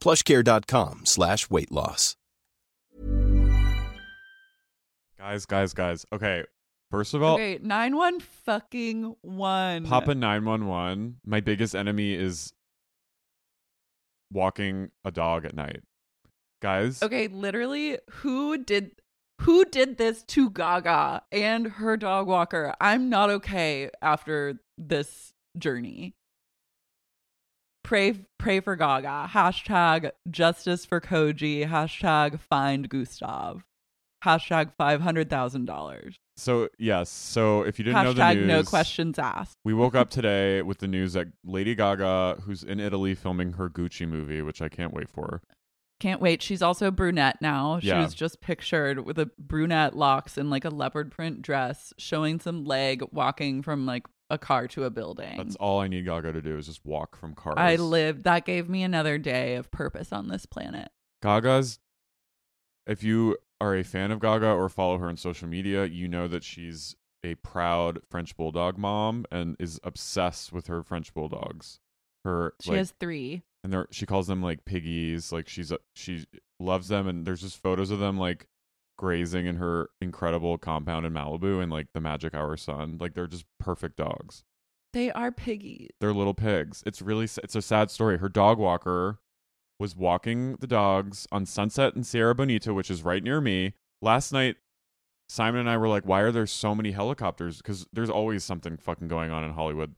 plushcare.com slash weight loss. Guys, guys, guys. Okay. First of all, okay, nine one fucking one. Papa 911, my biggest enemy is walking a dog at night. Guys, Okay, literally, who did who did this to Gaga and her dog walker? I'm not okay after this journey. Pray pray for Gaga. Hashtag justice for Koji. Hashtag find Gustav. Hashtag five hundred thousand dollars. so yes. So if you didn't know the news, no questions asked. We woke up today with the news that Lady Gaga, who's in Italy filming her Gucci movie, which I can't wait for. Can't wait. She's also brunette now. She Yeah. was just pictured with a brunette locks and like a leopard print dress, showing some leg, walking from like a car to a building. That's all I need Gaga to do is just walk from cars. I lived. That gave me another day of purpose on this planet. Gaga's. If you are a fan of Gaga or follow her on social media, you know that she's a proud French bulldog mom and is obsessed with her French bulldogs. Her She like, has three. And they're she calls them like piggies. Like she's a, she loves them, and there's just photos of them like grazing in her incredible compound in Malibu and like the Magic Hour sun. Like they're just perfect dogs. They are piggies. They're little pigs. It's really it's a sad story. Her dog walker was walking the dogs on Sunset and Sierra Bonita, which is right near me. Last night, Simon and I were like, "Why are there so many helicopters?" Because there's always something fucking going on in Hollywood.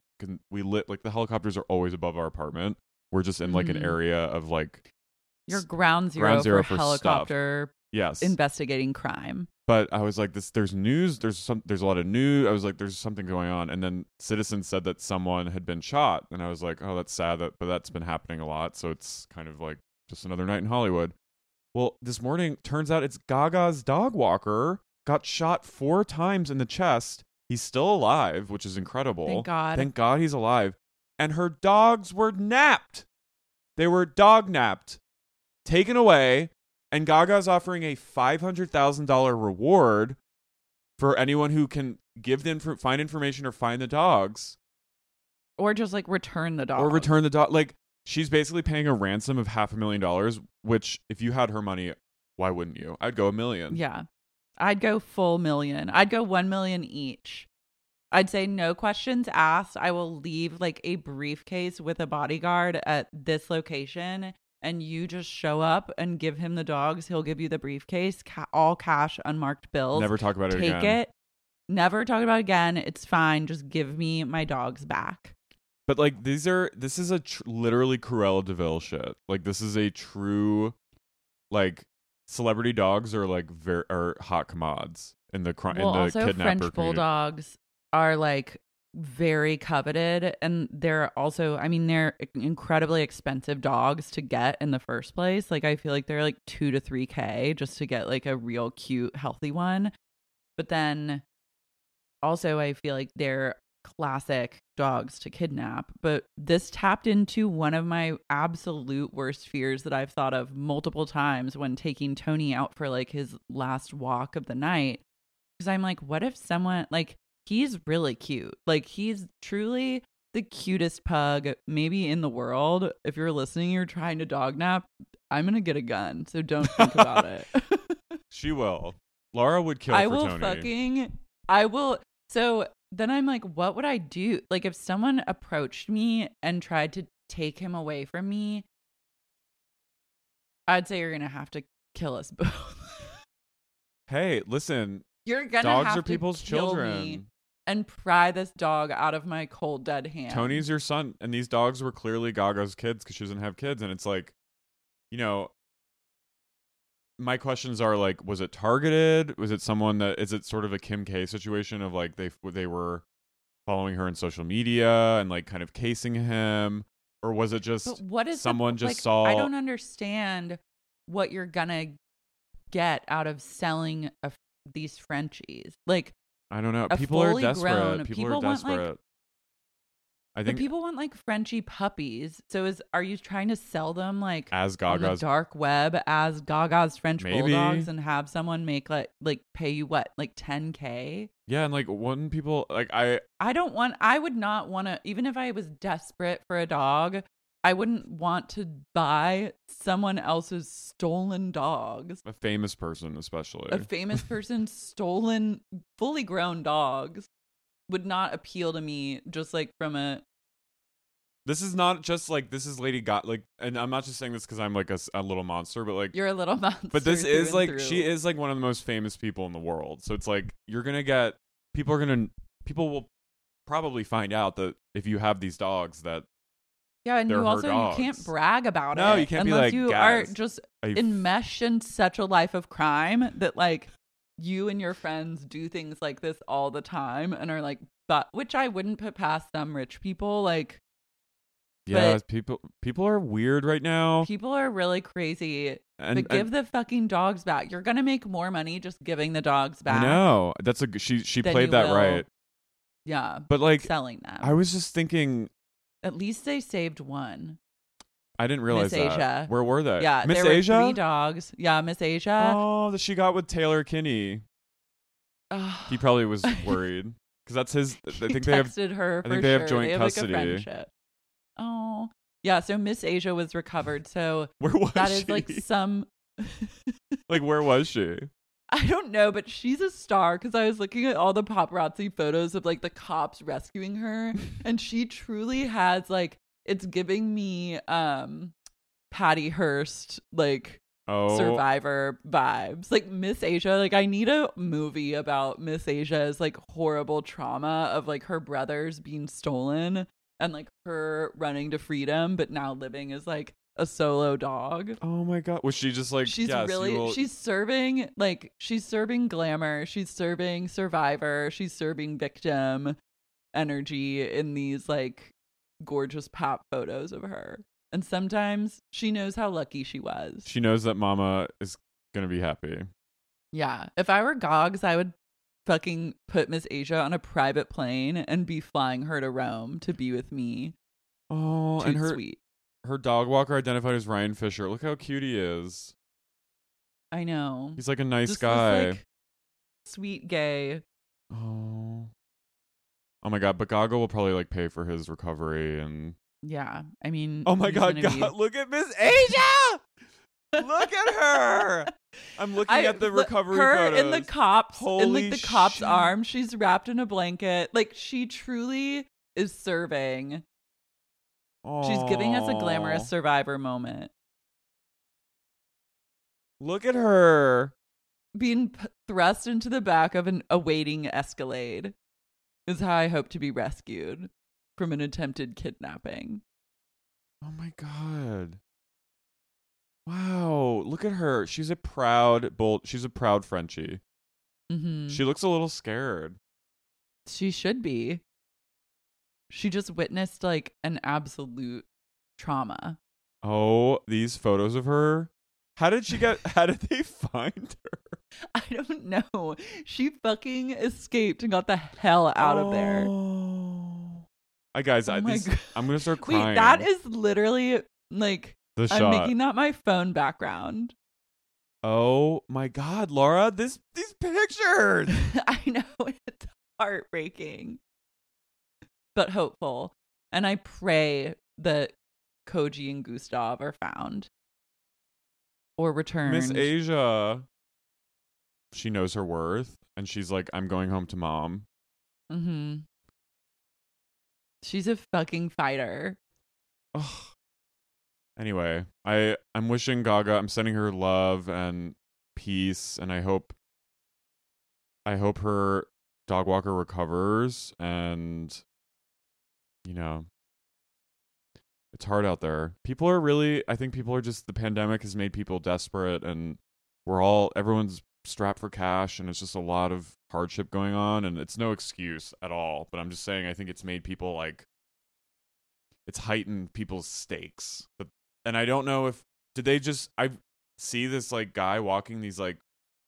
We lit like the helicopters are always above our apartment. We're just in like an Mhm. area of like Your ground zero, ground zero for, for stuff. helicopter yes, investigating crime. but I was like, this. There's news. There's some. There's a lot of news. I was like, there's something going on. And then Citizen said that someone had been shot, and I was like, oh, that's sad. That, but that's been happening a lot. So it's kind of like just another night in Hollywood. Well, this morning turns out it's Gaga's dog walker got shot four times in the chest. He's still alive, which is incredible. Thank God. Thank God he's alive. And her dogs were napped. They were dog napped, taken away, and Gaga's offering a $500,000 reward for anyone who can give the inf- find information or find the dogs Or just like return the dog. or return the dog. Like she's basically paying a ransom of half a million dollars, which if you had her money, why wouldn't you? I'd go a million. Yeah. I'd go full million. I'd go 1 million each. I'd say no questions asked. I will leave like a briefcase with a bodyguard at this location and you just show up and give him the dogs. He'll give you the briefcase, ca- all cash, unmarked bills. Never talk about it Take again. it. Never talk about it again. It's fine. Just give me my dogs back. But like these are this is a tr- literally Cruella de Vil shit. Like this is a true like celebrity dogs are like very are hot commods in the crime well, in the also kidnapper French community. bulldogs are like very coveted, and they're also, I mean, they're incredibly expensive dogs to get in the first place. Like, I feel like they're like two to three k just to get like a real cute, healthy one. But then, also, I feel like they're classic dogs to kidnap. But this tapped into one of my absolute worst fears that I've thought of multiple times when taking Tony out for like his last walk of the night. Because I'm like, what if someone, like, he's really cute. Like, he's truly the cutest pug maybe in the world. If you're listening, you're trying to dog nap, I'm going to get a gun. So don't think about it. She will. Laura would kill I will Tony. fucking I will so then I'm like, what would I do? Like if someone approached me and tried to take him away from me, I'd say you're gonna have to kill us both. Hey, listen, you're gonna dogs are people's children. me and pry this dog out of my cold dead hand. Tony's your son, and these dogs were clearly Gaga's kids because she doesn't have kids, and it's like, you know, my questions are like, was it targeted? Was it someone that is it sort of a Kim K situation of like they they were following her in social media and like kind of casing him, or was it just But what is the- someone just like, saw? I don't understand what you're gonna get out of selling a, these Frenchies. Like I don't know. People are desperate. grown- people, people are want, like- desperate. I think people want like Frenchy puppies. So is are you trying to sell them like as Gaga's dark web as Gaga's French Maybe. bulldogs and have someone make like like pay you what like 10k? yeah, and like when people like I I don't want I would not want to even if I was desperate for a dog, I wouldn't want to buy someone else's stolen dogs. a famous person especially A famous person's stolen fully grown dogs would not appeal to me just like from a this is not just like this is Lady Gaga like and I'm not just saying this because I'm like a little monster but like you're a little monster. but this is like through. she is like one of the most famous people in the world so it's like you're gonna get people are gonna people will probably find out that if you have these dogs that Yeah, and They're you also you can't brag about No, it. you can't be unless like, you are just I enmeshed in such a life of crime that like you and your friends do things like this all the time and are like, but which I wouldn't put past some rich people. Like yeah But- people people are weird right now people are really crazy. And, but give and the fucking dogs back. You're gonna make more money just giving the dogs back. No, that's a she she played that will right Yeah, but like selling them. I was just thinking At least they saved one. I didn't realize Miss that Asia. where were they Yeah, Miss there were Asia three dogs. Yeah, Miss Asia. oh that she got with Taylor Kinney Ugh. he probably was worried because that's his I think they have her. I For think they have joint they have, custody. Like a friendship. Oh, yeah. So Miss Asia was recovered. So where was that she is like some. like where was she I don't know, but she's a star because I was looking at all the paparazzi photos of like the cops rescuing her, and she truly has like it's giving me um Patty Hearst like oh survivor vibes. Like Miss Asia, like I need a movie about Miss Asia's like horrible trauma of like her brothers being stolen and like her running to freedom, but now living as like a solo dog. oh my god was she just like she's yes, really will- she's serving like she's serving glamour, she's serving survivor, she's serving victim energy in these like gorgeous pop photos of her. And sometimes she knows how lucky she was. she knows that mama is gonna be happy Yeah. If I were Gogs, I would fucking put Miss Asia on a private plane and be flying her to Rome to be with me. oh Too and her sweet. Her dog walker identified as Ryan Fisher look how cute he is I know. he's like a nice Just this, guy like, sweet gay. oh oh my god but Gaga will probably like pay for his recovery and Yeah. I mean, oh my he's god, be- god look at Miss Asia look at her I'm looking I- at the recovery her photos. in the cops in like the cop's shit. arm. She's wrapped in a blanket. Like she truly is serving. She's giving us a glamorous survivor moment. Look at her. being p- thrust into the back of an awaiting Escalade is how I hope to be rescued. from an attempted kidnapping. Oh my god. Wow, look at her. She's a proud bold she's a proud Frenchie. hmm She looks a little scared. She should be. She just witnessed like an absolute trauma. Oh, these photos of her. How did she get how did they find her? I don't know. She fucking escaped and got the hell out of there. Oh. I guys, Oh I, God. I'm gonna start crying. Wait, that is literally like the shot. I'm making that my phone background. Oh my god, Laura, this these pictures. I know it's heartbreaking, but hopeful. And I pray that Koji and Gustav are found or returned. Miss Asia. She knows her worth and she's like, I'm going home to mom. hmm She's a fucking fighter. Ugh. Anyway, I I'm wishing Gaga. I'm sending her love and peace, and I hope. I hope her dog walker recovers, and you know, it's hard out there. People are really. I think people are just. The pandemic has made people desperate, and we're all. Everyone's strapped for cash, and it's just a lot of hardship going on, and it's no excuse at all. But I'm just saying, I think it's made people like it's heightened people's stakes. And I don't know if did they just I see this like guy walking these like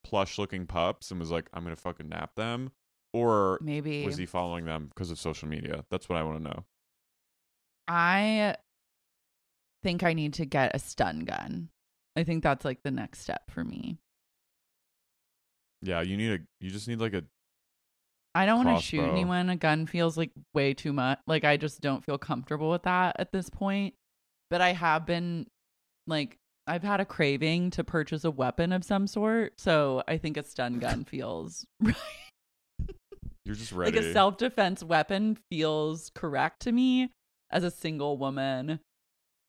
plush looking pups and was like I'm gonna fucking nap them, or Maybe. was he following them because of social media? That's what I want to know. I think I need to get a stun gun. I think that's like the next step for me. Yeah, you need a you just need like a I don't want to shoot anyone. A gun feels like way too much. Like I just don't feel comfortable with that at this point. But I have been like I've had a craving to purchase a weapon of some sort. So I think a stun gun feels right. You're just ready. Like a self defense weapon feels correct to me as a single woman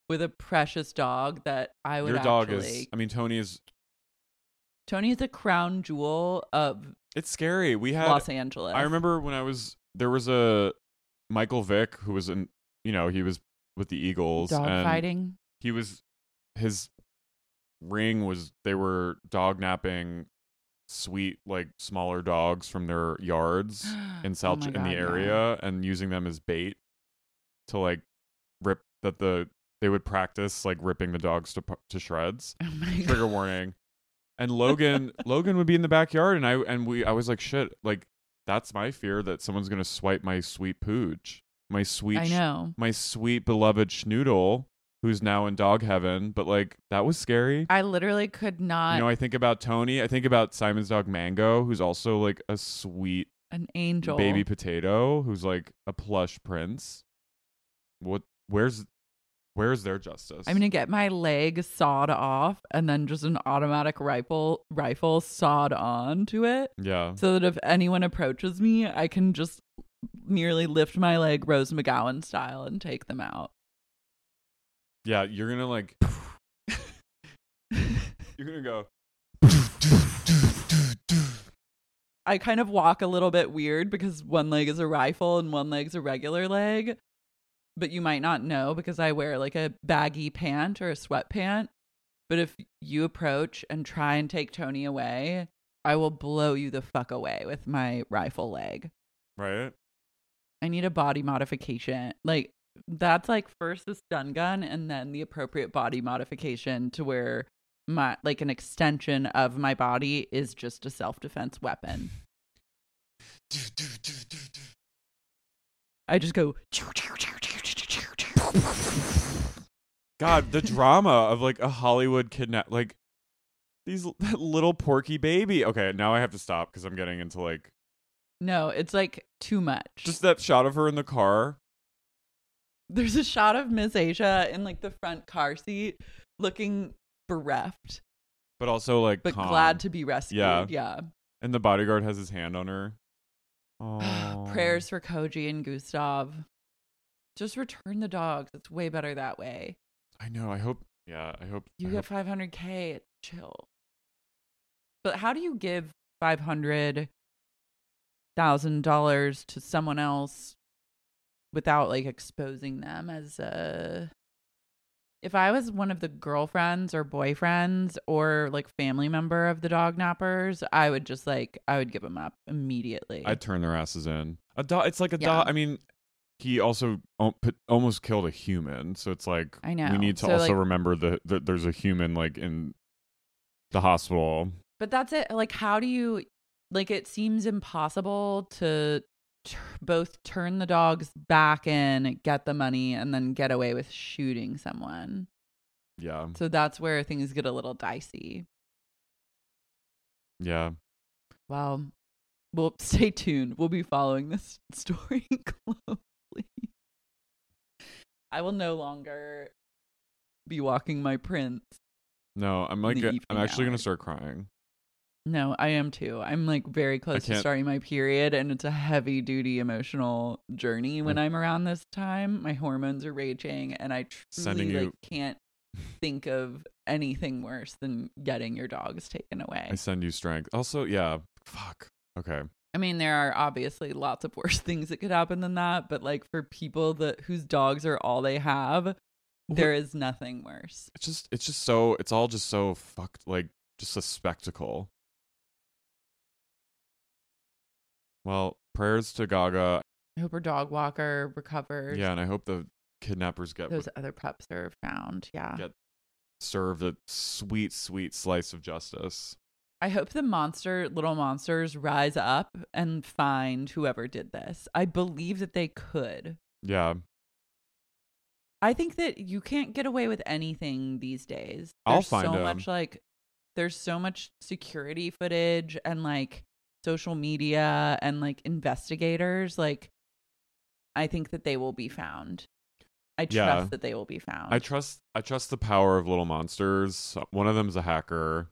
with a precious dog that I would Your dog actually is I mean Tony is Tony is a crown jewel of it's scary. We had Los Angeles. I remember when I was there was a Michael Vick who was in you know, he was with the Eagles dog fighting. he was his ring was they were dog napping sweet like smaller dogs from their yards in Oh South my in God, the yeah. area and using them as bait to like rip that the they would practice like ripping the dogs to to shreds. Oh my God. Trigger warning. And Logan Logan would be in the backyard and I and we I was like shit like that's my fear that someone's going to swipe my sweet pooch. My sweet I know. my sweet beloved schnoodle who's now in dog heaven but like that was scary I literally could not you know i think about tony i think about simon's dog mango who's also like a sweet an angel. baby potato who's like a plush prince what where's where's their justice I'm gonna get my leg sawed off and then just an automatic rifle rifle sawed on to it yeah so that if anyone approaches me, I can just merely lift my leg Rose McGowan style and take them out. Yeah you're gonna like you're gonna go I kind of walk a little bit weird because one leg is a rifle and one leg's a regular leg. But you might not know because I wear like a baggy pant or a sweatpant. But if you approach and try and take Tony away, I will blow you the fuck away with my rifle leg. right I need a body modification. Like that's like first the stun gun and then the appropriate body modification to where my like an extension of my body is just a self-defense weapon. I just go god the drama of like a hollywood kidnap like these that little porky baby okay now i have to stop because i'm getting into like No, it's like too much. just that shot of her in the car There's a shot of Miss Asia in like the front car seat looking bereft, but also like but calm. glad to be rescued. Yeah. Yeah. and the bodyguard has his hand on her oh Prayers for Koji and Gustav. Just return the dogs. It's way better that way. i know i hope yeah i hope You I get hope- 500k. It's chill. But how do you give five hundred thousand dollars to someone else without like exposing them as a if I was one of the girlfriends or boyfriends or like family member of the dog nappers, I would just like I would give them up immediately. I'd turn their asses in. A dog. It's like a Yeah. dog. I mean, he also put- almost killed a human, so it's like I know. we need to So, also like- remember that that there's a human like in the hospital. But that's it. Like, how do you, like, it seems impossible to t- both turn the dogs back in, get the money, and then get away with shooting someone. Yeah, So that's where things get a little dicey. yeah. Well, well, stay tuned. We'll be following this story closely. I will no longer be walking my prince. No, I'm like I'm actually gonna start crying. No, I am too. I'm like very close to starting my period, and it's a heavy duty emotional journey when Mm. I'm around this time. My hormones are raging, and I truly Sending like you- can't think of anything worse than getting your dogs taken away. I send you strength. Also, yeah. Fuck. Okay. I mean, there are obviously lots of worse things that could happen than that, but like for people that whose dogs are all they have, there is nothing worse. It's just it's just so it's all just so fucked like just a spectacle. Well, prayers to Gaga. I hope her dog walker recovers. Yeah, and I hope the kidnappers get those other pups are found. Yeah. get served a sweet, sweet slice of justice. I hope the monster, little monsters, rise up and find whoever did this. I believe that they could. Yeah. I think that you can't get away with anything these days. I'll There's so 'em. much like there's so much security footage and like social media and like investigators. Like I think that they will be found. I trust Yeah. that they will be found. I trust I trust the power of little monsters. One of them's a hacker.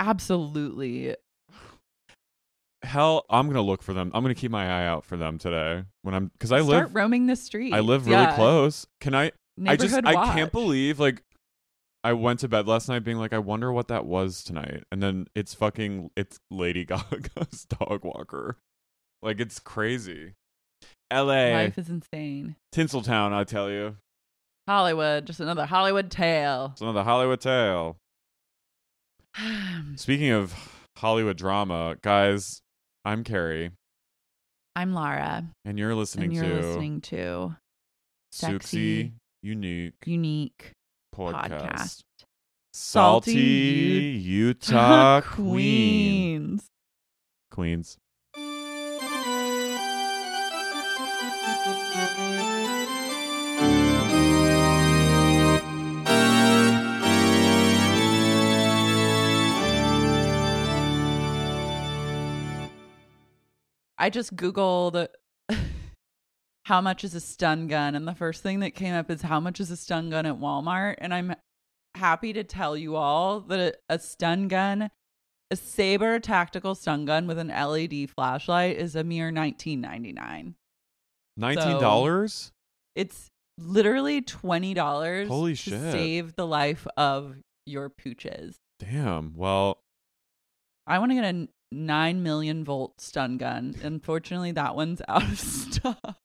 Absolutely. Hell, I'm gonna look for them. I'm gonna keep my eye out for them today when I'm because I Start live roaming the street. I live really Yeah. close. Can I? I just Neighborhood I can't believe like I went to bed last night being like I wonder what that was tonight, and then it's fucking it's Lady Gaga's dog walker. Like it's crazy. L.A. Life is insane. Tinseltown, I tell you, Hollywood, just another Hollywood tale. it's another Hollywood tale. Speaking of Hollywood drama, guys, I'm Carrie, I'm Lara, and you're listening and you're to listening to Suxy Sexy Unique Unique Podcast. Podcast. Salty, Salty Utah Queen. Queens. Queens. I just Googled how much is a stun gun, and the first thing that came up is how much is a stun gun at Walmart. And I'm happy to tell you all that a, a stun gun, a Saber tactical stun gun with an LED flashlight, is a mere nineteen ninety nine. Nineteen dollars? It's literally twenty dollars. Holy to shit. Save the life of your pooches. Damn. Well, I want to get a 9 million volt stun gun. Unfortunately, that one's out of stock.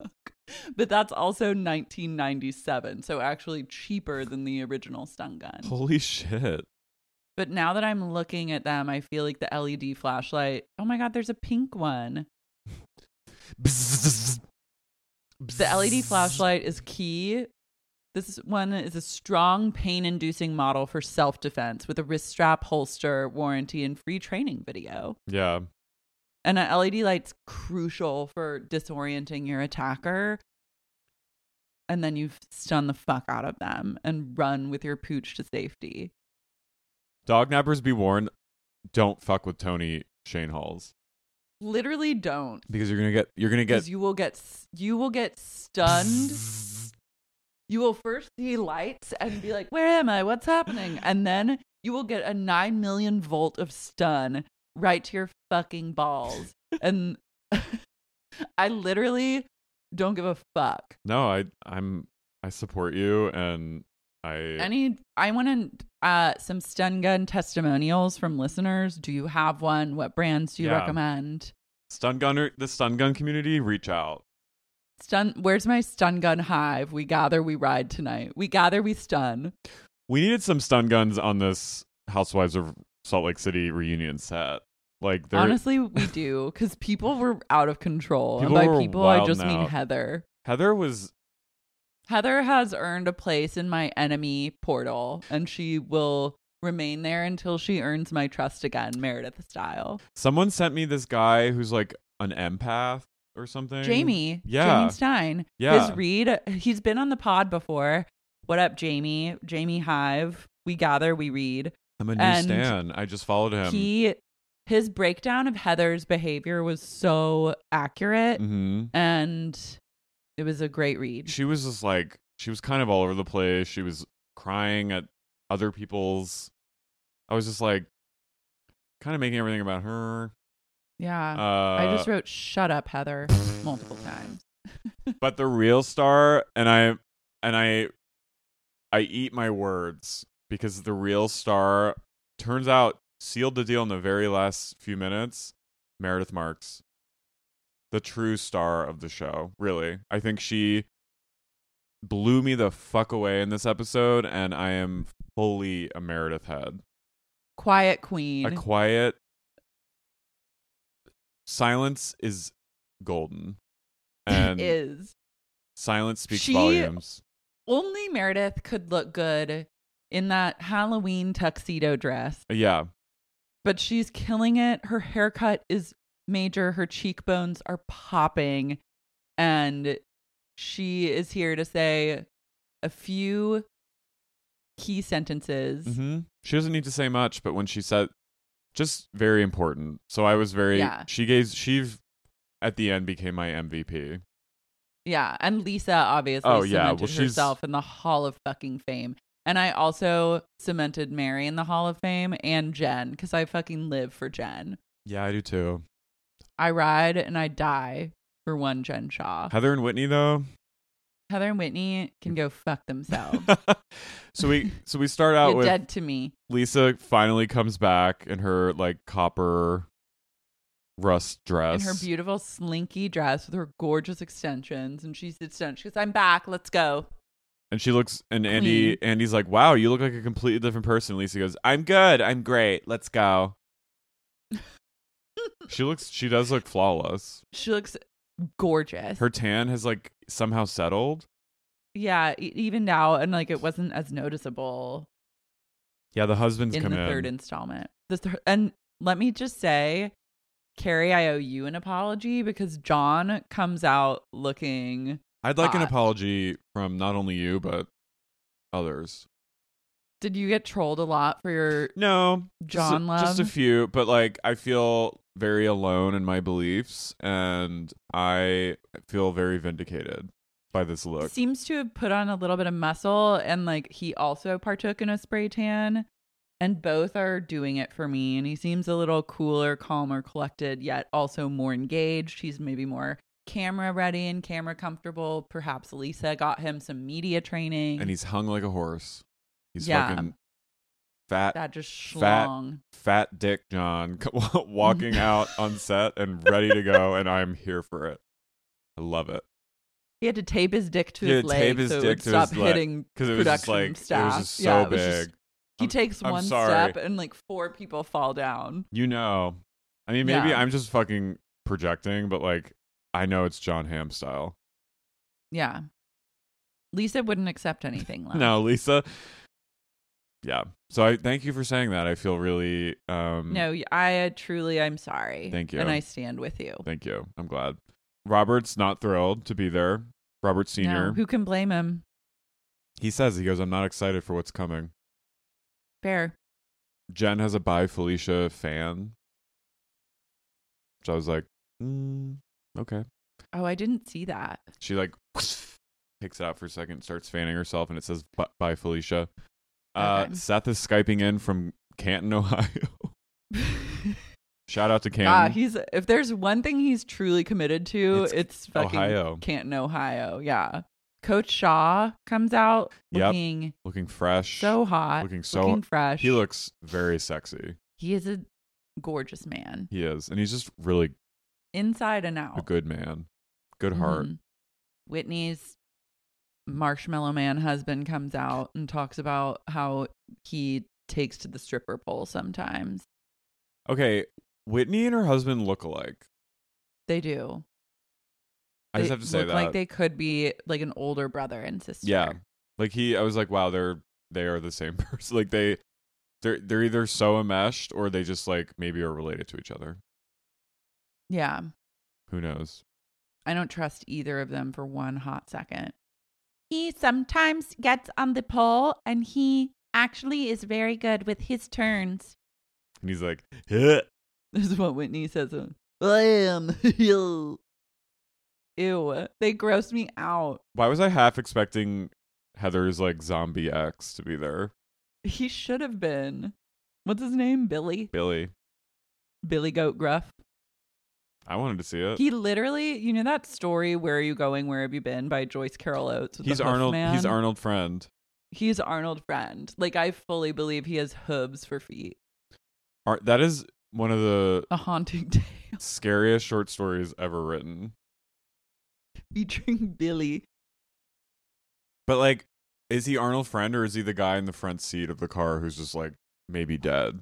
But that's also 1997, so actually cheaper than the original stun gun. holy shit. But now that I'm looking at them, I feel like the LED flashlight. Oh my god, there's a pink one. The LED flashlight is key. This one is a strong pain inducing model for self defense with a wrist strap, holster, warranty, and free training video. Yeah. And an LED light's crucial for disorienting your attacker. And then you stun the fuck out of them and run with your pooch to safety. Dog nappers be warned, don't fuck with Tony Schoenhals. Literally don't. Because you're gonna get you're gonna get Because you will get you will get stunned. You will first see lights and be like, "Where am I? What's happening?" And then you will get a nine million volt of stun right to your fucking balls. and I literally don't give a fuck. No, I I'm I support you and I I need. I want to uh some stun gun testimonials from listeners. Do you have one? What brands do you Yeah. recommend? stun gunner the stun gun community reach out. Stun. Where's my stun gun hive? We gather, we ride tonight. We gather, we stun. We needed some stun guns on this Housewives of Salt Lake City reunion set. Like, they're, Honestly, we do because people were out of control. People and by people, I just mean out. Heather. Heather was Heather has earned a place in my enemy portal, and she will remain there until she earns my trust again, Meredith style. someone sent me this guy who's like an empath or something. Jamie, Yeah. Jamie Stein. Yeah. His read, he's been on the pod before. What up, Jamie? Jamie Hive. We gather, we read. I'm a new and stan. I just followed him. He, his breakdown of Heather's behavior was so accurate, hmm and it was a great read. She was just like she was kind of all over the place. She was crying at other people's. I was just like, kind of making everything about her. yeah. Uh, I just wrote "Shut up, Heather" multiple times. but the real star and i and i i eat my words because the real star turns out sealed the deal in the very last few minutes meredith marks the true star of the show really i think she blew me the fuck away in this episode and i am fully a meredith head Quiet Queen. a quiet silence is golden and is Silence speaks She- volumes. only Meredith could look good in that Halloween tuxedo dress, Yeah. But she's killing it. Her haircut is major. Her cheekbones are popping, and she is here to say a few key sentences. hmm She doesn't need to say much, but when she said, just very important. So I was very. Yeah. She gave. She at the end became my MVP. Yeah, and Lisa obviously Oh, yeah. cemented Well, she's- herself in the Hall of fucking Fame. And I also cemented Mary in the Hall of Fame and Jen because I fucking live for Jen. Yeah, I do too. I ride and I die for one Jen Shah. Heather and Whitney though. Heather and Whitney can go fuck themselves. so we so we start out You're with dead to me. Lisa finally comes back in her like copper rust dress. In her beautiful slinky dress with her gorgeous extensions. And she sits down. She goes, I'm back. Let's go. And she looks, and Andy, Queen. Andy's like, "Wow, you look like a completely different person." Lisa goes, "I'm good. I'm great. Let's go." she looks, she does look flawless. She looks gorgeous. Her tan has like somehow settled. yeah, e- evened out. And like it wasn't as noticeable Yeah, the husbands in come the in. third installment. The th- and let me just say, Carrie, I owe you an apology because John comes out looking. I'd like an apology from not only you but others. Did you get trolled a lot for your? No, John just a, just a few, but like I feel very alone in my beliefs, and I feel very vindicated by this look. Seems to have put on a little bit of muscle, and like he also partook in a spray tan, and both are doing it for me. And he seems a little cooler, calmer, collected, yet also more engaged. He's maybe more camera ready and camera comfortable. Perhaps Lisa got him some media training. and he's hung like a horse. He's Yeah. fucking fat, that just fat- schlong. fat Dick John walking out on set and ready to go, and I'm here for it. I love it He had to tape his dick to his leg his so it would to stop hitting because it was just like staff. it was just so yeah, big. just- he I'm- takes I'm one sorry. step and like four people fall down. You know, I mean, maybe Yeah. I'm just fucking projecting, but like I know it's John Hamm style. Yeah. Lisa wouldn't accept anything less. No, Lisa. Yeah. So I thank you for saying that. I feel really um No, I uh, truly, I'm sorry. Thank you. And I stand with you. Thank you. I'm glad. Robert's not thrilled to be there. Robert Senior. No, who can blame him? he says he goes, "I'm not excited for what's coming." Fair. Jen has a Bye Felicia fan, which I was like, mm, okay. Oh, I didn't see that. She like takes it out for a second, starts fanning herself, and it says "Bu- "Bye Felicia." Uh, Okay. Seth is skyping in from Canton, Ohio. Shout out to Canton. Ah, he's if there's one thing he's truly committed to, It's it's, fucking Ohio. Canton, Ohio. Yeah. Coach Shah comes out Yep. looking looking fresh. so hot, Looking so- looking fresh. He looks very sexy. He is a gorgeous man, He is, and he's just really inside and out. a good man, good heart. Mhm. Whitney's marshmallow man husband comes out and talks about how he takes to the stripper pole sometimes. Okay, Whitney and her husband look alike. They do. I just have to say look that. like they could be like an older brother and sister. Yeah. Like he I was like, wow, they're they are the same person. Like they they're they're either so enmeshed or they just like maybe are related to each other. Yeah. Who knows? I don't trust either of them for one hot second. He sometimes gets on the pole and he actually is very good with his turns. And he's like. This is what Whitney says. I am. Ew. They gross me out. why was I half expecting Heather's like zombie ex to be there? He should have been. What's his name? Billy? Billy. Billy Goat Gruff. I wanted to see it. He literally, you know that story "Where Are You Going? Where Have You Been" by Joyce Carol Oates. With he's Arnold Man? he's Arnold friend. He's Arnold Friend. Like I fully believe he has hooves for feet. Ar- that is one of the A haunting tale scariest short stories ever written. featuring Billy. But like, is he Arnold friend or is he the guy in the front seat of the car who's just like maybe dead?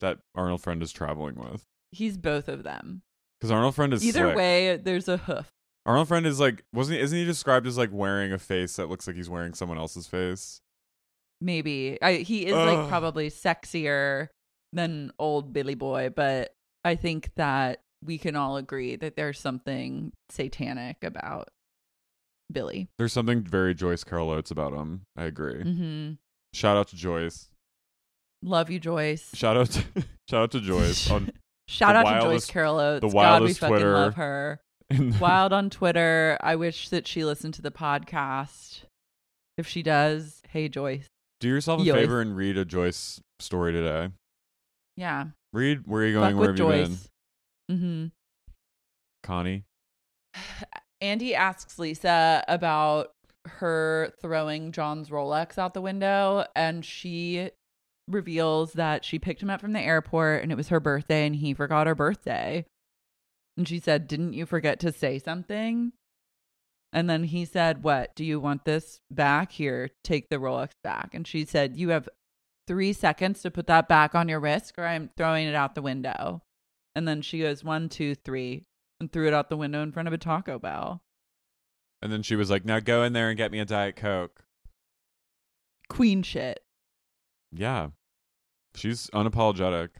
That Arnold friend is traveling with. He's both of them. Because Arnold friend is Either way, there's a hoof. Arnold friend is like wasn't he, isn't he described as like wearing a face that looks like he's wearing someone else's face? Maybe I, he is Ugh. like probably sexier than old Billy Boy, but I think that we can all agree that there's something satanic about Billy. There's something very Joyce Carol Oates about him. I agree. Mm-hmm. Shout out to Joyce. Love you, Joyce. Shout out to shout out to Joyce on Shout out to Joyce wildest- Carol Oates. the God, we wildest fucking love her. Wild on Twitter. I wish that she listened to the podcast. If she does, hey Joyce. Do yourself a Joyce. favor and read a Joyce story today. Yeah. Read where are you going? Fuck Where have you been, Mm-hmm. Connie? Andy asks Lisa about her throwing John's Rolex out the window, and she reveals that she picked him up from the airport and it was her birthday and he forgot her birthday. And she said, Didn't you forget to say something? And then he said, What? Do you want this back? Here, take the Rolex back. And she said, You have three seconds to put that back on your wrist or I'm throwing it out the window. And then she goes, One, two, three, and threw it out the window in front of a Taco Bell. And then she was like, "Now go in there and get me a diet coke." Queen shit. Yeah, she's unapologetic.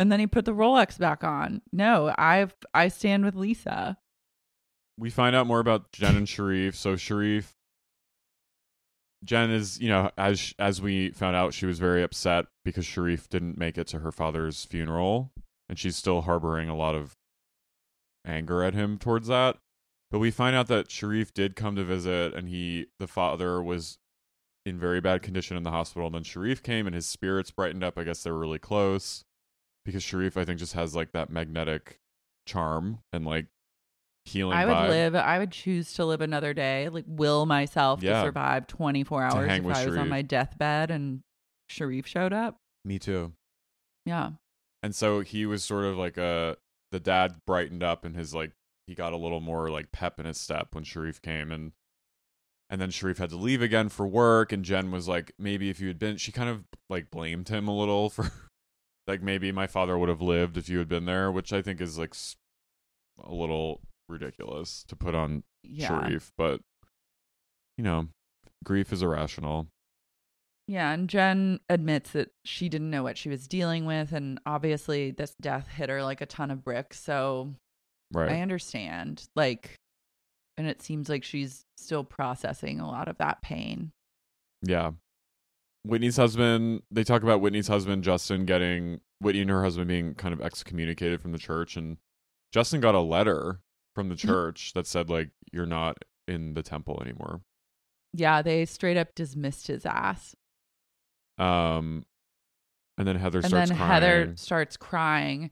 And then he put the Rolex back on. No, I've I stand with Lisa. we find out more about Jen and Sharrieff. So Sharrieff, Jen is, you know, as as we found out, she was very upset because Sharrieff didn't make it to her father's funeral, and she's still harboring a lot of anger at him towards that. But we find out that Sharrieff did come to visit, and he, the father, was in very bad condition in the hospital. And then Sharrieff came, and his spirits brightened up. I guess they were really close because Sharrieff, I think, just has like that magnetic charm and like healing. I would vibe. live I would choose to live another day, like will myself Yeah. to survive 24 hours if I was on my deathbed and Sharrieff showed up. Me too. Yeah. And so he was sort of like a the dad brightened up and his like he got a little more like pep in his step when Sharrieff came and and then Sharrieff had to leave again for work and Jen was like maybe if you had been she kind of like blamed him a little for like maybe my father would have lived if you had been there which I think is like a little ridiculous to put on Yeah. Sharrieff but you know grief is irrational Yeah, and Jen admits that she didn't know what she was dealing with and obviously this death hit her like a ton of bricks, so right I understand. Like and it seems like she's still processing a lot of that pain. Yeah. Whitney's husband, they talk about Whitney's husband, Justin, getting Whitney and her husband being kind of excommunicated from the church. And Justin got a letter from the church that said, like, you're not in the temple anymore. Yeah, they straight up dismissed his ass. Um, and then Heather starts. and starts then crying. Heather starts crying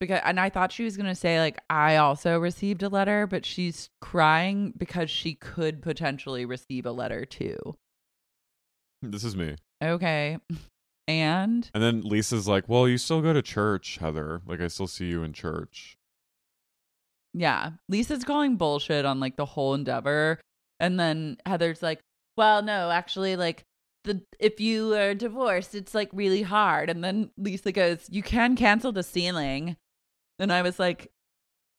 because and I thought she was going to say like I also received a letter, but she's crying because she could potentially receive a letter too. This is me. Okay. And And then Lisa's like, well, you still go to church, Heather. Like, I still see you in church. Yeah. Lisa's calling bullshit on like the whole endeavor. And then Heather's like, well, no, actually, like, the if you are divorced, it's like really hard. And then Lisa goes, You can cancel the sealing. And I was like,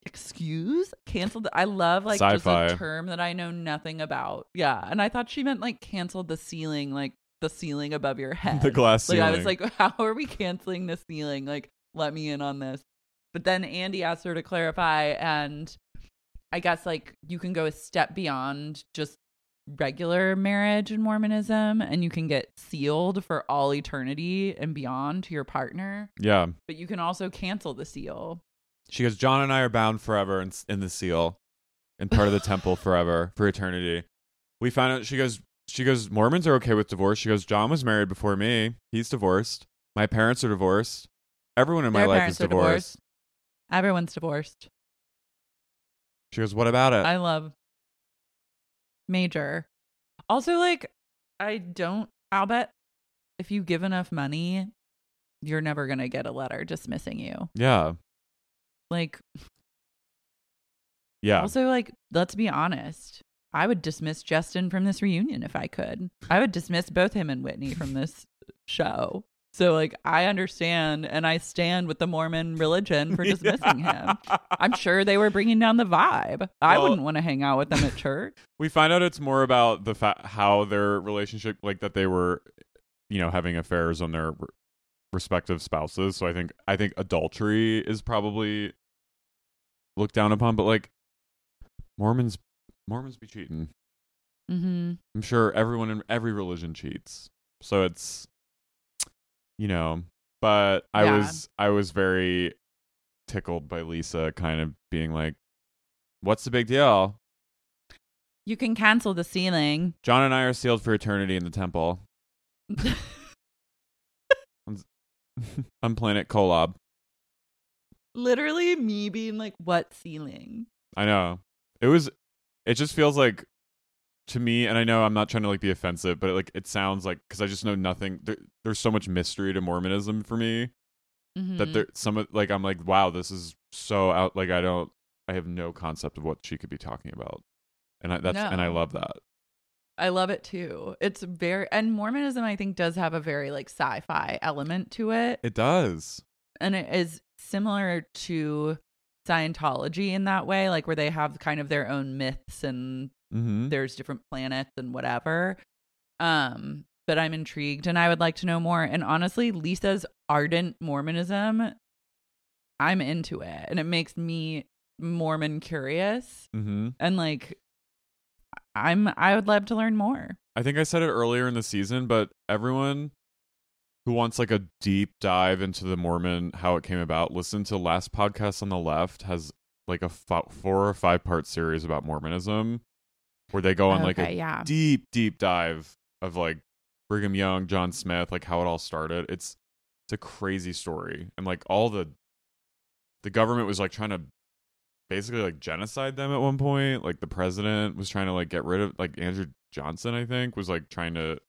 Excuse? Cancel the I love like Sci-fi. just a term that I know nothing about. Yeah. And I thought she meant like cancel the ceiling, like the ceiling above your head. The glass Like I was like, How are we canceling the ceiling? Like, let me in on this. But then Andy asked her to clarify, and I guess like you can go a step beyond just regular marriage in Mormonism, and you can get sealed for all eternity and beyond to your partner. Yeah. But you can also cancel the seal. She goes, John and I are bound forever in, in the seal and part of the temple forever for eternity. We found out, she goes, she goes, Mormons are okay with divorce. She goes, John was married before me. He's divorced. My parents are divorced. Everyone in my Their life is divorced. divorced. Everyone's divorced. She goes, what about it? I love major. Also, like, I don't, I'll bet if you give enough money, you're never going to get a letter dismissing you. yeah. Like, Yeah. Also, like, let's be honest. I would dismiss Justin from this reunion if I could. I would dismiss both him and Whitney from this show. So, like, I understand and I stand with the Mormon religion for dismissing him. I'm sure they were bringing down the vibe. I wouldn't want to hang out with them at church. we find out it's more about the fa- how their relationship like that they were you know having affairs on their respective spouses so i think i think adultery is probably looked down upon but like mormons mormons be cheating Mm-hmm. i'm sure everyone in every religion cheats so it's you know but i Yeah. was i was very tickled by lisa kind of being like what's the big deal You can cancel the sealing. John and I are sealed for eternity in the temple on planet Kolob. Literally, me being like, what ceiling? I know. It was it just feels like to me and I know I'm not trying to like be offensive, but it, like it sounds like cuz I just know nothing there, there's so much mystery to Mormonism for me that Mhm. there some of like I'm like wow, this is so out like I don't I have no concept of what she could be talking about. And I that's and I love that. I love it too. It's very and Mormonism I think does have a very like sci-fi element to it. It does. And it is similar to Scientology in that way, like where they have kind of their own myths and Mhm. there's different planets and whatever. Um, but I'm intrigued and I would like to know more. And honestly, Lisa's ardent Mormonism, I'm into it. And it makes me Mormon curious. Mhm. And like I'm I would love to learn more. I think I said it earlier in the season, but everyone who wants like a deep dive into the Mormon, how it came about, listen to last podcast on the left has like a fo- four or five part series about Mormonism where they go on like a yeah. deep, deep dive of like Brigham Young, John Smith, like how it all started. It's it's a crazy story, and like all the the government was like trying to basically like genocide them at one point. Like the president was trying to like get rid of like Andrew Johnson, I think, was like trying to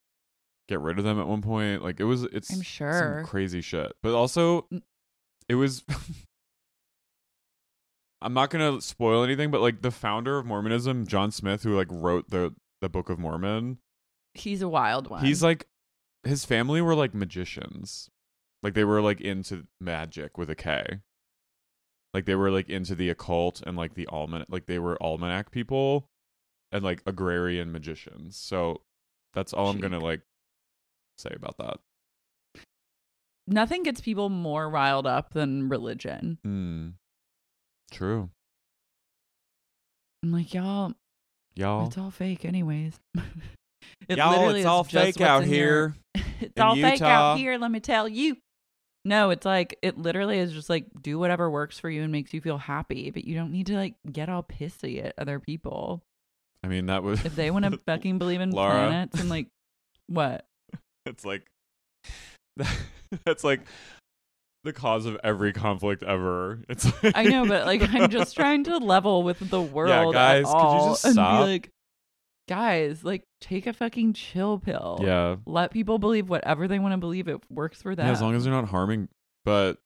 get rid of them at one point. Like it was it's I'm some sure. crazy shit. But also it was I'm not gonna spoil anything, but like the founder of Mormonism, John Smith, who like wrote the the Book of Mormon, He's a wild one. he's like his family were like magicians. Like they were like into magic with a K. Like they were like into the occult and like the almanac like they were almanac people and like agrarian magicians. So that's all I'm gonna like say about that. nothing gets people more riled up than religion. Hmm. True. I'm like, y'all, Y'all. it's all fake anyways. It Y'all, it's all fake out in your- here. it's all fake out here, let me tell you. No, it's like it literally is just like do whatever works for you and makes you feel happy, but you don't need to like get all pissy at other people. I mean that was If they want to fucking believe in Laura. planets and like what? it's like that's like the cause of every conflict ever. It's like, I know, but like I'm just trying to level with the world Yeah, guys, could you just stop? like, guys, like take a fucking chill pill. yeah. Let people believe whatever they want to believe. It works for them. Yeah, as long as they're not harming but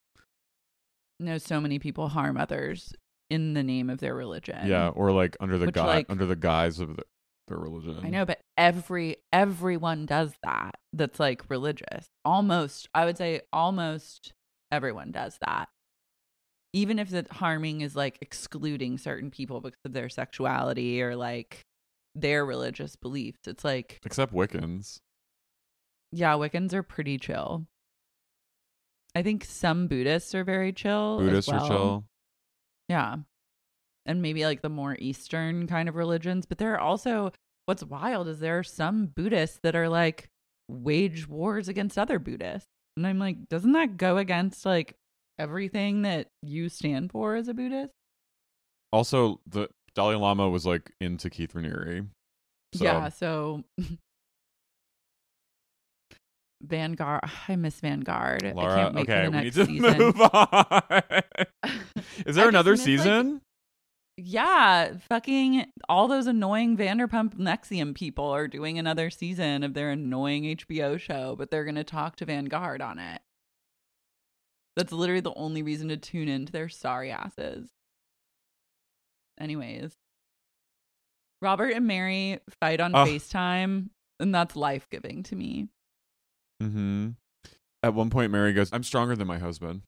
no, so many people harm others in the name of their religion. yeah, or like under the Which, guise like- under the guise of the, their religion. I know, but every everyone does that. That's like religious. Almost, I would say, almost everyone does that. Even if the harming is like excluding certain people because of their sexuality or like their religious beliefs, it's like, Except Wiccans. yeah, Wiccans are pretty chill. I think some Buddhists are very chill. as Buddhists are chill. Yeah. And maybe like the more Eastern kind of religions. But there are also, what's wild is there are some Buddhists that are like wage wars against other Buddhists. And I'm like, doesn't that go against like everything that you stand for as a Buddhist? Also, the Dalai Lama was like into Keith Raniere. So, Yeah. So Vanguard, I miss Vanguard. I Laura, can't wait okay, for the we need to season. move on. Is there I another miss, like, season? Yeah, fucking all those annoying Vanderpump NXIVM people are doing another season of their annoying HBO show, but they're going to talk to Vanguard on it. That's literally the only reason to tune into their sorry asses. Anyways, Robert and Mary fight on. FaceTime, and that's life giving to me. Mm-hmm. At one point, Mary goes, "I'm stronger than my husband,"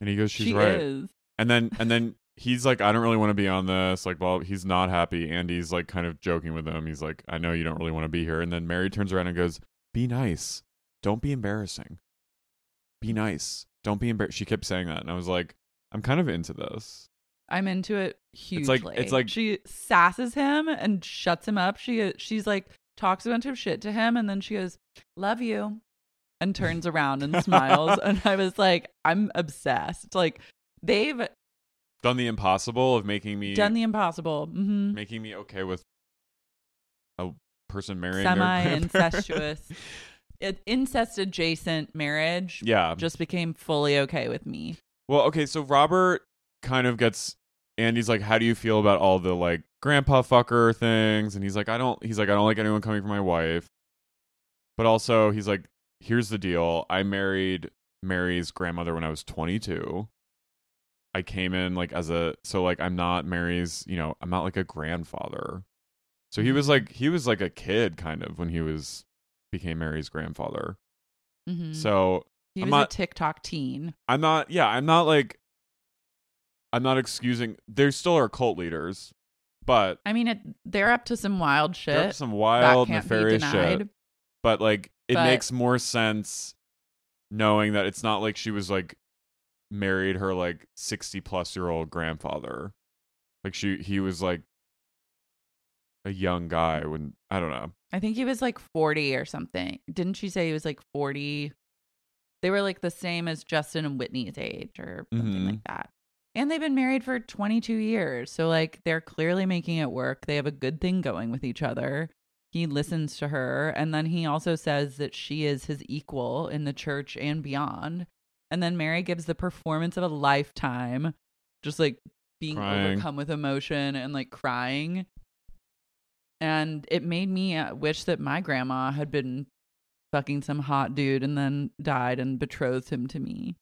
and he goes, "She's she right." is. And then, and then he's like, "I don't really want to be on this." Like, well, he's not happy. Andy's like, kind of joking with him. He's like, "I know you don't really want to be here." And then Mary turns around and goes, "Be nice. Don't be embarrassing. Be nice. Don't be embarrassed." She kept saying that, and I was like, "I'm kind of into this." I'm into it hugely. It's like- it's like- she sasses him and shuts him up. She she's like talks a bunch of shit to him, and then she goes, "Love you," and turns around and smiles. And I was like, I'm obsessed. Like they've Done the impossible of making me done the impossible. hmm making me okay with a person marrying Semi incestuous, incest adjacent marriage. yeah. just became fully okay with me. Well, okay, so Robert kind of gets Andy's like, "How do you feel about all the like grandpa fucker things?" And he's like, "I don't." He's like, "I don't like anyone coming for my wife." But also, he's like, "Here's the deal. I married Mary's grandmother when I was 22. I came in like as a so like I'm not Mary's, you know, I'm not like a grandfather." So he was like he was like a kid kind of when he was became Mary's grandfather. hmm So he I'm was not- a TikTok teen. I'm not. Yeah, I'm not like. I'm not excusing. There still are cult leaders, but I mean, it, they're up to some wild shit. some wild, nefarious shit. But like, it But- makes more sense knowing that it's not like she was like married her like 60 plus year old grandfather. Like she, he was like a young guy when I don't know. I think he was like 40 or something. Didn't she say he was like 40? They were like the same as Justin and Whitney's age or something Mhm. like that. And they've been married for 22 years. So, like, they're clearly making it work. They have a good thing going with each other. He listens to her. And then he also says that she is his equal in the church and beyond. And then Mary gives the performance of a lifetime, just like being Crying. overcome with emotion and like crying. And it made me uh, wish that my grandma had been fucking some hot dude and then died and betrothed him to me.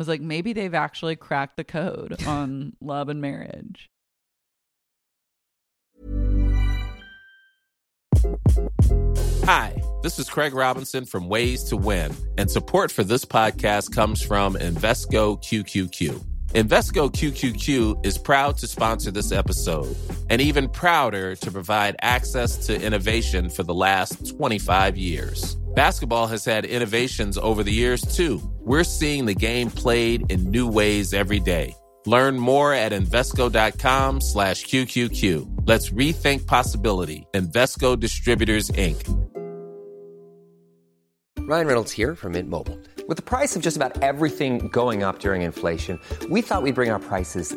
I was like, maybe they've actually cracked the code on love and marriage. Hi, this is Craig Robinson from Ways to Win, and support for this podcast comes from Invesco QQQ. Invesco QQQ is proud to sponsor this episode and even prouder to provide access to innovation for the last 25 years. Basketball has had innovations over the years too. We're seeing the game played in new ways every day. Learn more at Invesco.com slash QQQ. Let's rethink possibility. Invesco Distributors, Inc. Ryan Reynolds here from Mint Mobile. With the price of just about everything going up during inflation, we thought we'd bring our prices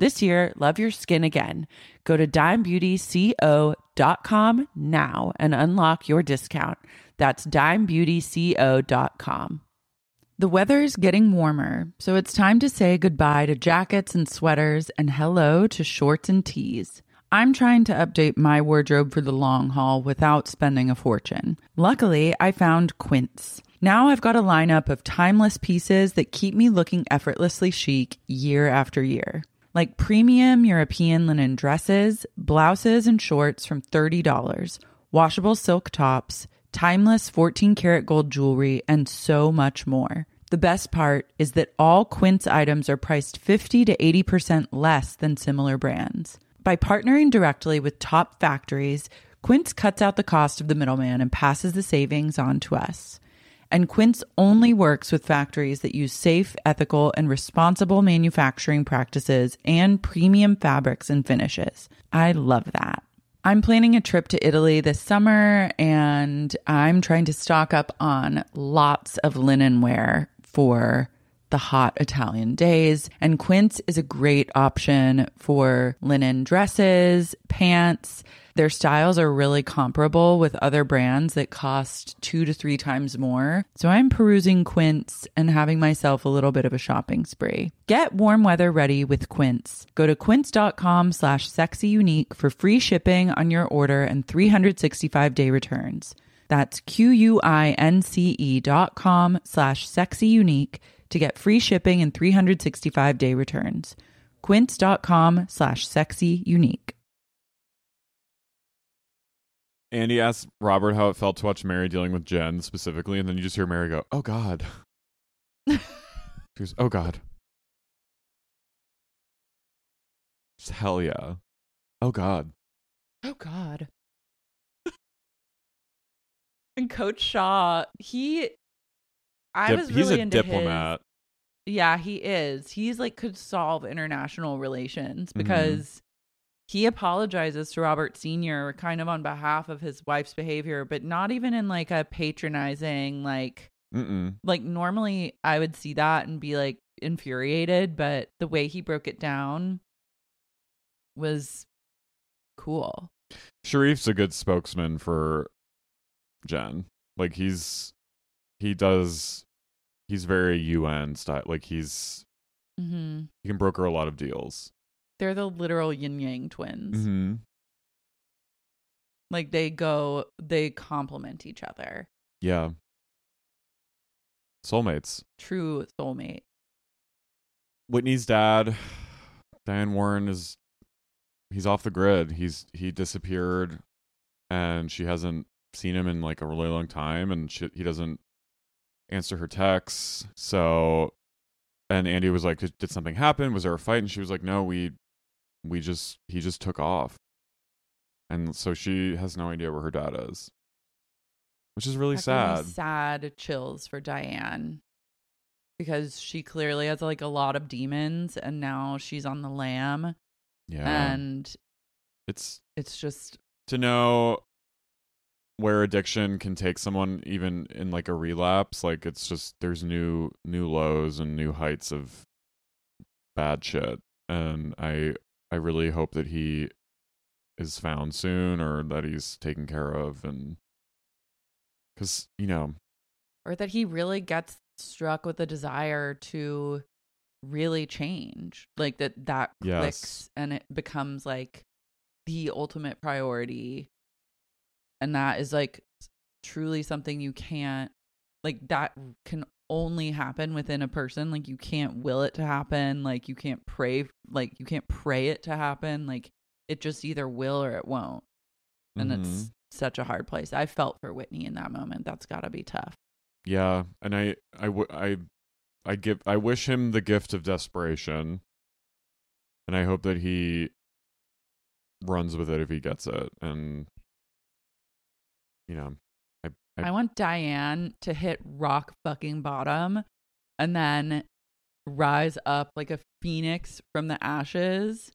This year, love your skin again. Go to dimebeautyco.com now and unlock your discount. That's dimebeautyco.com. The weather's getting warmer, so it's time to say goodbye to jackets and sweaters and hello to shorts and tees. I'm trying to update my wardrobe for the long haul without spending a fortune. Luckily, I found Quince. Now I've got a lineup of timeless pieces that keep me looking effortlessly chic year after year like premium European linen dresses, blouses, and shorts from $30, washable silk tops, timeless 14 karat gold jewelry, and so much more. The best part is that all Quince items are priced 50 to 80% less than similar brands. By partnering directly with top factories, Quince cuts out the cost of the middleman and passes the savings on to us. And Quince only works with factories that use safe, ethical, and responsible manufacturing practices and premium fabrics and finishes. I love that. I'm planning a trip to Italy this summer and I'm trying to stock up on lots of linen wear for the hot Italian days. And Quince is a great option for linen dresses, pants. Their styles are really comparable with other brands that cost two to three times more. So I'm perusing Quince and having myself a little bit of a shopping spree. Get warm weather ready with Quince. Go to quince.com slash sexyunique for free shipping on your order and 365 day returns. That's Q-U-I-N-C-E dot com slash sexyunique to get free shipping and 365 day returns. Quince.com slash sexyunique. Andy asked Robert how it felt to watch Mary dealing with Jen specifically, and then you just hear Mary go, "Oh God." she goes, "Oh God." Just hell yeah. Oh God. Oh God. and Coach Shah, he I Dip- was he's really a into diplomat. His, yeah, he is. He's like could solve international relations Mhm. because he apologizes to Robert Sr. kind of on behalf of his wife's behavior, but not even in like a patronizing like Mm-mm. like normally I would see that and be like infuriated, but the way he broke it down was cool. Sharrieff's a good spokesman for Jen. Like he's he does he's very UN style. Like he's mm-hmm. he can broker a lot of deals. They're the literal yin yang twins. Mm-hmm. Like they go, they complement each other. Yeah. Soulmates. True soulmate. Whitney's dad, Diane Warren, is he's off the grid. He's he disappeared, and she hasn't seen him in like a really long time, and she, he doesn't answer her texts. So, and Andy was like, "Did, did something happen? Was there a fight?" And she was like, "No, we we just he just took off." And so she has no idea where her dad is, which is really That gave me sad. Sad chills for Diane. Because she clearly has like a lot of demons, and now she's on the lam, Yeah, and it's it's just to know where addiction can take someone even in like a relapse like it's just there's new new lows and new heights of bad shit. And i i really hope that he is found soon or that he's taken care of and cuz you know or that he really gets struck with a desire to really change like that that Yes. clicks and it becomes like the ultimate priority and that is like truly something you can't like that can only happen within a person like you can't will it to happen like you can't pray like you can't pray it to happen like it just either will or it won't. And mhm. it's such a hard place. I felt for whitney in that moment. That's got to be tough. Yeah, and I I w- I I give I wish him the gift of desperation, and I hope that he runs with it if he gets it, and you know, I want Diane to hit rock fucking bottom and then rise up like a phoenix from the ashes,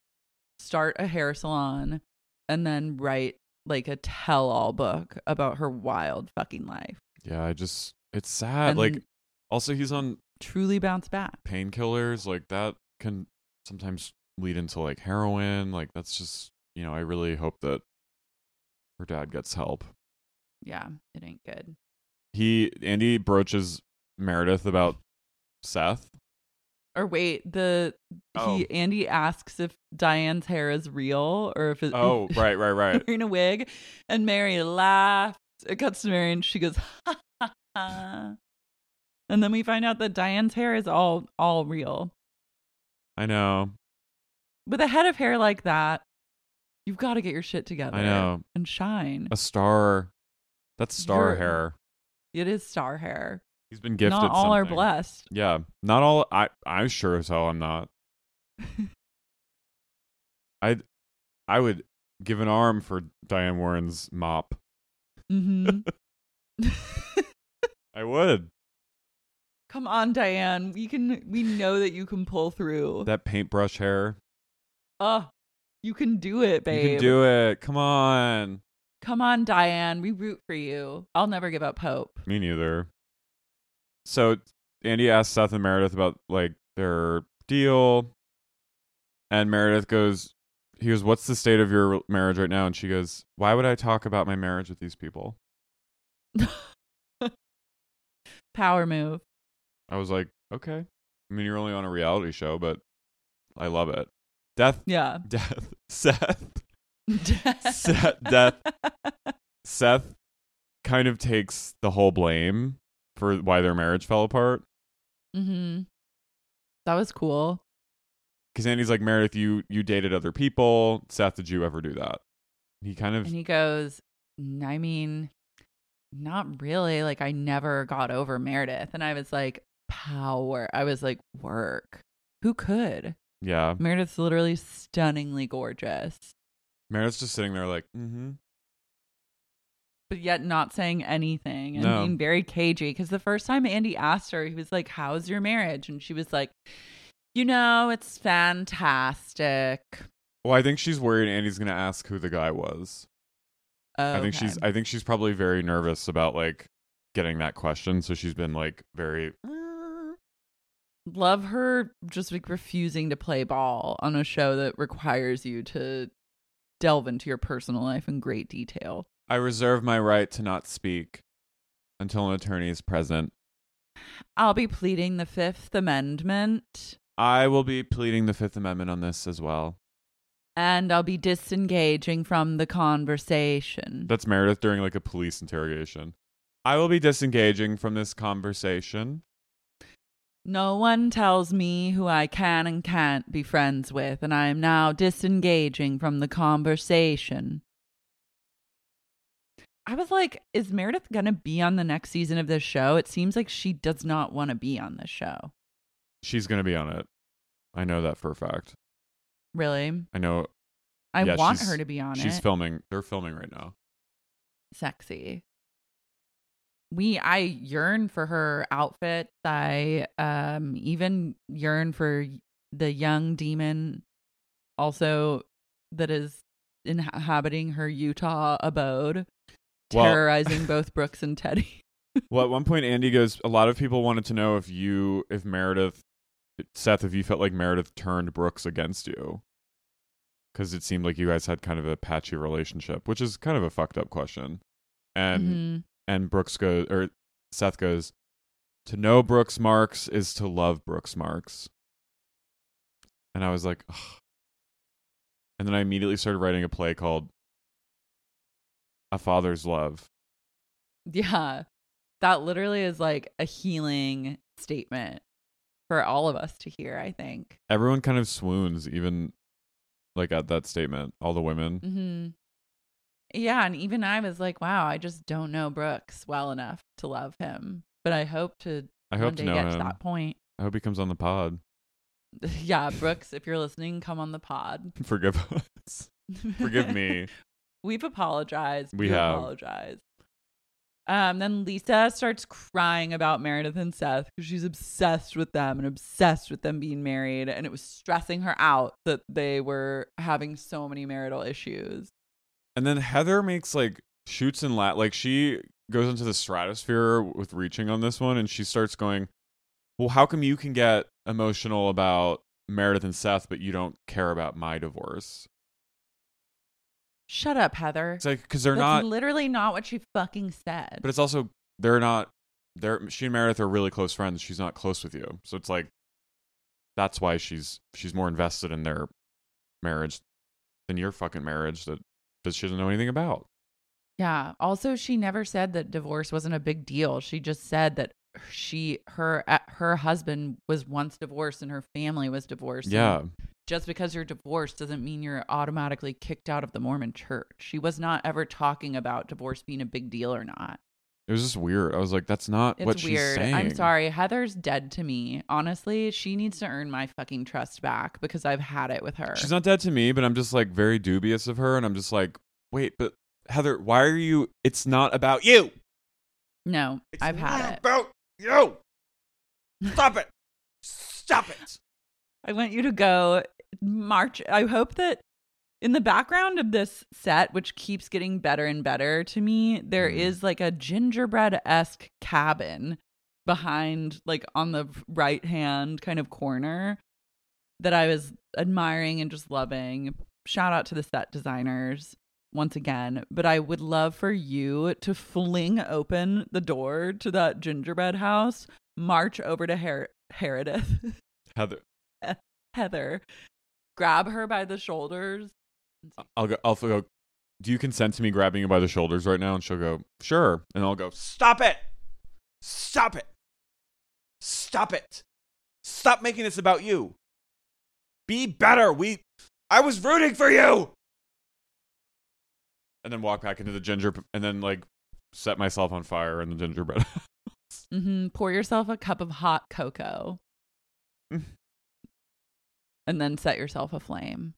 start a hair salon, and then write like a tell all book about her wild fucking life. yeah I just it's sad. And like also he's on truly bounce back. painkillers, like that can sometimes lead into like heroin. Like that's just you know I really hope that her dad gets help. Yeah, it ain't good. He Andy broaches Meredith about Seth. Or wait, the Oh. he Andy asks if Diane's hair is real or if it Oh, right, right, right. wearing a wig, and Mary laughs. It cuts to Mary, and she goes, ha, ha, ha. and then we find out that Diane's hair is all all real. I know. With a head of hair like that, you've got to get your shit together. I know. and shine. A star. That's star You're- hair. It is star hair. He's been gifted. Not all are blessed. Yeah, not all. I I'm sure as hell I'm not. I I would give an arm for Diane Warren's mop. hmm I would. Come on, Diane. We can. We know that you can pull through. That paintbrush hair. Oh, you can do it, babe. You can do it. Come on. Come on, Diane. We root for you. I'll never give up hope. Me neither. So Andy asks Seth and Meredith about like their deal, and Meredith goes, "He goes, what's the state of your marriage right now?" And she goes, "Why would I talk about my marriage with these people?" Power move. I was like, "Okay." I mean, you're only on a reality show, but I love it. Death, Yeah. death, Seth, Seth, death. Seth kind of takes the whole blame for why their marriage fell apart. mm-hmm. That was cool. because Andy's like Meredith, you you dated other people. Seth, did you ever do that? He kind of And he goes, I mean, not really. Like, I never got over Meredith. And I was like, power. I was like, work. Who could? yeah. Meredith's literally stunningly gorgeous, Meredith's just sitting there like, mm-hmm. but yet not saying anything and No. being very cagey. Because the first time Andy asked her, he was like, How's your marriage? And she was like, You know, it's fantastic. Well, I think she's worried Andy's gonna ask who the guy was. Oh, I think she's I think she's probably very nervous about like getting that question. So she's been like very love her just like refusing to play ball on a show that requires you to delve into your personal life in great detail. I reserve my right to not speak until an attorney is present. I'll be pleading the Fifth Amendment I will be pleading the Fifth Amendment on this as well. and I'll be disengaging from the conversation. That's Meredith during like a police interrogation. I will be disengaging from this conversation. No one tells me who I can and can't be friends with, and I am now disengaging from the conversation. I was like, is Meredith going to be on the next season of this show? It seems like she does not want to be on this show. She's going to be on it. I know that for a fact. Really? I know I Yeah, want her to be on she's it. She's filming. They're filming right now. Sexy. We I yearn for her outfit. I um even yearn for the young demon also that is inhabiting her Utah abode. Well- terrorizing both Brooks and Teddy. Well, at one point, Andy goes. A lot of people wanted to know if you, if Meredith, Seth, if you felt like Meredith turned Brooks against you, because it seemed like you guys had kind of a patchy relationship, which is kind of a fucked up question. And Mhm. And Brooks goes, or Seth goes, to know Brooks Marks is to love Brooks Marks. And I was like, Ugh. and then I immediately started writing a play called A Father's Love. Yeah. That literally is like a healing statement for all of us to hear, I think. everyone kind of swoons even like at that statement all the women Mm hmm Yeah, and even I was like, wow, I just don't know Brooks well enough to love him. But I hope to i hope to know get him to that point. i hope he comes on the pod yeah, Brooks, if you're listening, come on the pod. forgive us forgive me We've apologized. We You have. apologized. Um, then Lisa starts crying about Meredith and Seth because she's obsessed with them and obsessed with them being married, and it was stressing her out that they were having so many marital issues. And then heather makes like shoots and lat like she goes into the stratosphere with reaching on this one and she starts going well how come you can get emotional about meredith and seth but you don't care about my divorce Shut up, Heather. it's like because they're That's not literally not what she fucking said. but it's also they're not they're she and Meredith are really close friends. She's not close with you. So it's like that's why she's she's more invested in their marriage than your fucking marriage that that she doesn't know anything about. Yeah. Also, she never said that divorce wasn't a big deal. She just said that she her uh, her husband was once divorced and her family was divorced. and Yeah. Just because you're divorced doesn't mean you're automatically kicked out of the Mormon church. She was not ever talking about divorce being a big deal or not. It was just weird. I was like, that's not It's what she's weird. saying. I'm sorry. Heather's dead to me. Honestly, she needs to earn my fucking trust back because I've had it with her. She's not dead to me, but I'm just like very dubious of her and I'm just like, wait, but Heather, why are you it's not about you. no, It's I've had it. about you. Stop it. Stop it. I want you to go march. I hope that in the background of this set, which keeps getting better and better to me, there Mhm. is like a gingerbread esque cabin behind, like on the right hand kind of corner that I was admiring and just loving. Shout out to the set designers once again. But I would love for you to fling open the door to that gingerbread house, march over to Her- Herodith. Heather, Heather, grab her by the shoulders. I'll go. I'll go. Do you consent to me grabbing you by the shoulders right now? And she'll go, sure. And I'll go, stop it, stop it, stop it, stop making this about you. Be better. We, I was rooting for you. And then walk back into the ginger, and then like set myself on fire in the gingerbread. mm-hmm. Pour yourself a cup of hot cocoa Mm. and then set yourself aflame.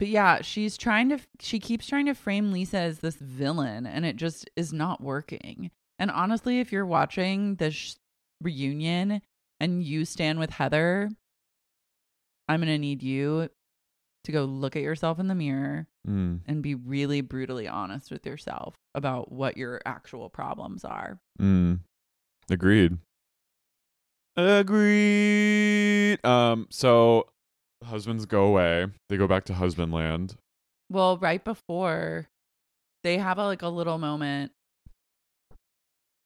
But yeah, she's trying to, she keeps trying to frame Lisa as this villain and it just is not working. And honestly, if you're watching this reunion and you stand with Heather, I'm going to need you to go look at yourself in the mirror Mm. and be really brutally honest with yourself about what your actual problems are. Mm. Agreed. Agreed. Um. So, husbands go away. They go back to husband land. Well, right before they have a, like a little moment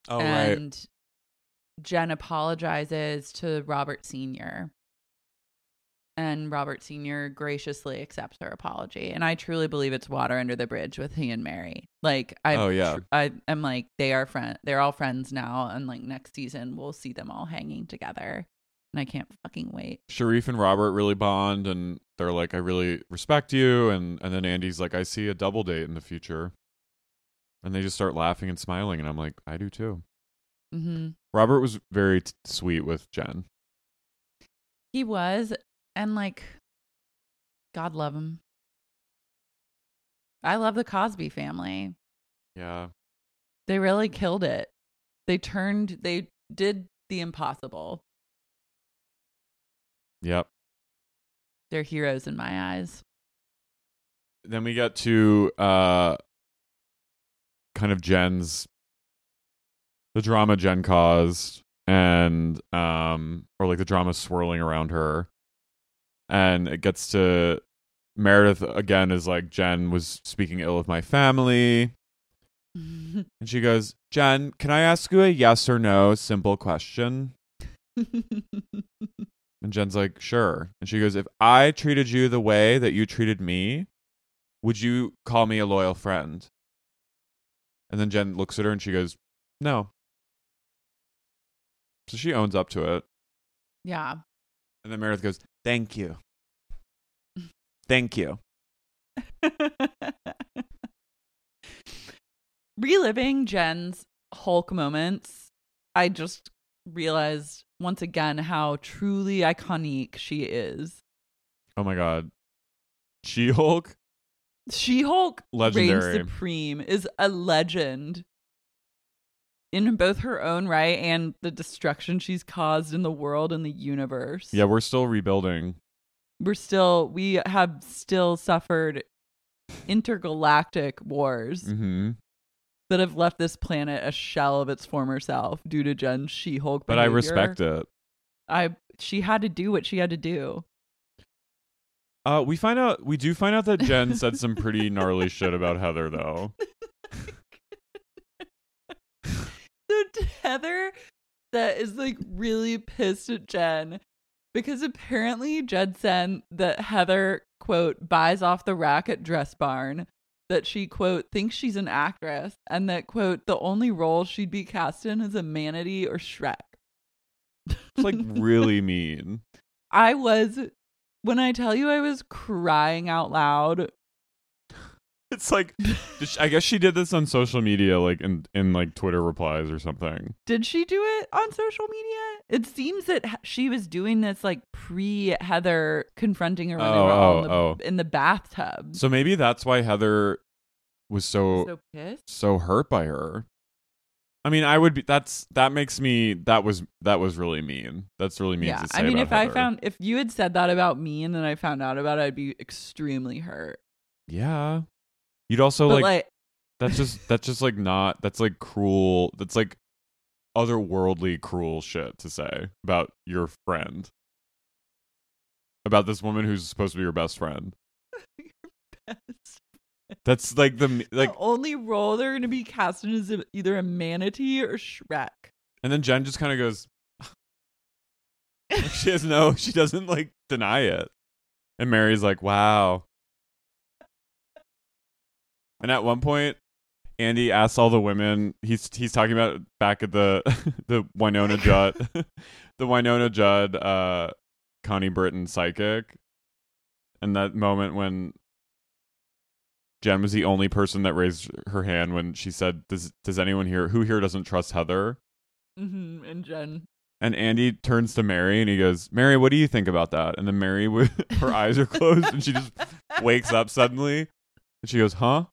Oh and Jen apologizes to Robert Sr. And Robert Sr. graciously accepts her apology. And I truly believe it's water under the bridge with he and Mary. Like I Oh, yeah. I am like they are friend they're all friends now and like next season we'll see them all hanging together. And I can't fucking wait. Sharrieff and Robert really bond, and they're like, "I really respect you," and and then Andy's like, "I see a double date in the future," and they just start laughing and smiling, and I'm like, "I do too." Mm-hmm. Robert was very t- sweet with Jen. He was, and like, God love him. I love the Cosby family. Yeah, They really killed it. They turned, they did the impossible. Yep. They're heroes in my eyes. Then we get to uh kind of Jen's the drama Jen caused and um or like the drama swirling around her. And it gets to Meredith again is like Jen was speaking ill of my family. And she goes, Jen, can I ask you a yes or no simple question? And Jen's like, sure. And she goes, if I treated you the way that you treated me, would you call me a loyal friend? And then Jen looks at her and she goes, no. So she owns up to it. yeah. And then Meredith goes, thank you. Thank you. Reliving Jen's Hulk moments, I just realized once again how truly iconic she is. Oh my God. She Hulk? She Hulk Legendary. reigns supreme is a legend in both her own right and the destruction she's caused in the world and the universe. Yeah, we're still rebuilding. We're still we have still suffered intergalactic wars hmm that have left this planet a shell of its former self due to Jen's She-Hulk. But I respect it. I she had to do what she had to do. Uh, we find out we do find out that Jen said some pretty gnarly shit about Heather though. So Heather that is like really pissed at Jen because apparently Jen said that Heather quote buys off the rack at Dress Barn that she quote thinks she's an actress and that quote the only role she'd be cast in is a manatee or Shrek. It's like really mean. I was when I tell you I was crying out loud. It's like she- I guess she did this on social media, like in in like Twitter replies or something. Did she do it on social media? It seems that she was doing this like pre Heather confronting her when they Oh, were all oh, in, the, oh, oh. in the bathtub. So maybe that's why Heather was so so pissed. so hurt by her. I mean, I would be. That's that makes me. That was that was really mean. That's really mean. Yeah, to say I mean, about if I found if you had said that about me and then I found out about it, I'd be extremely hurt. yeah, you'd also like, like, that's just that's just like not that's like cruel. That's like otherworldly cruel shit to say about your friend. About this woman who's supposed to be your best friend. best. That's like the like the only role they're going to be cast in is either a manatee or Shrek. And then Jen just kind of goes, she has no, she doesn't like deny it. And Mary's like, wow. And at one point, Andy asks all the women. He's he's talking about back at the the Wynonna Judd, the Wynonna Judd, uh, Connie Britton psychic, and that moment when Jen was the only person that raised her hand when she said, "Does does anyone here who here doesn't trust Heather?" hmm And Jen, And Andy turns to Mary and he goes, "Mary, what do you think about that?" And then Mary, with her eyes are closed, and she just wakes up suddenly, and she goes, "Huh?"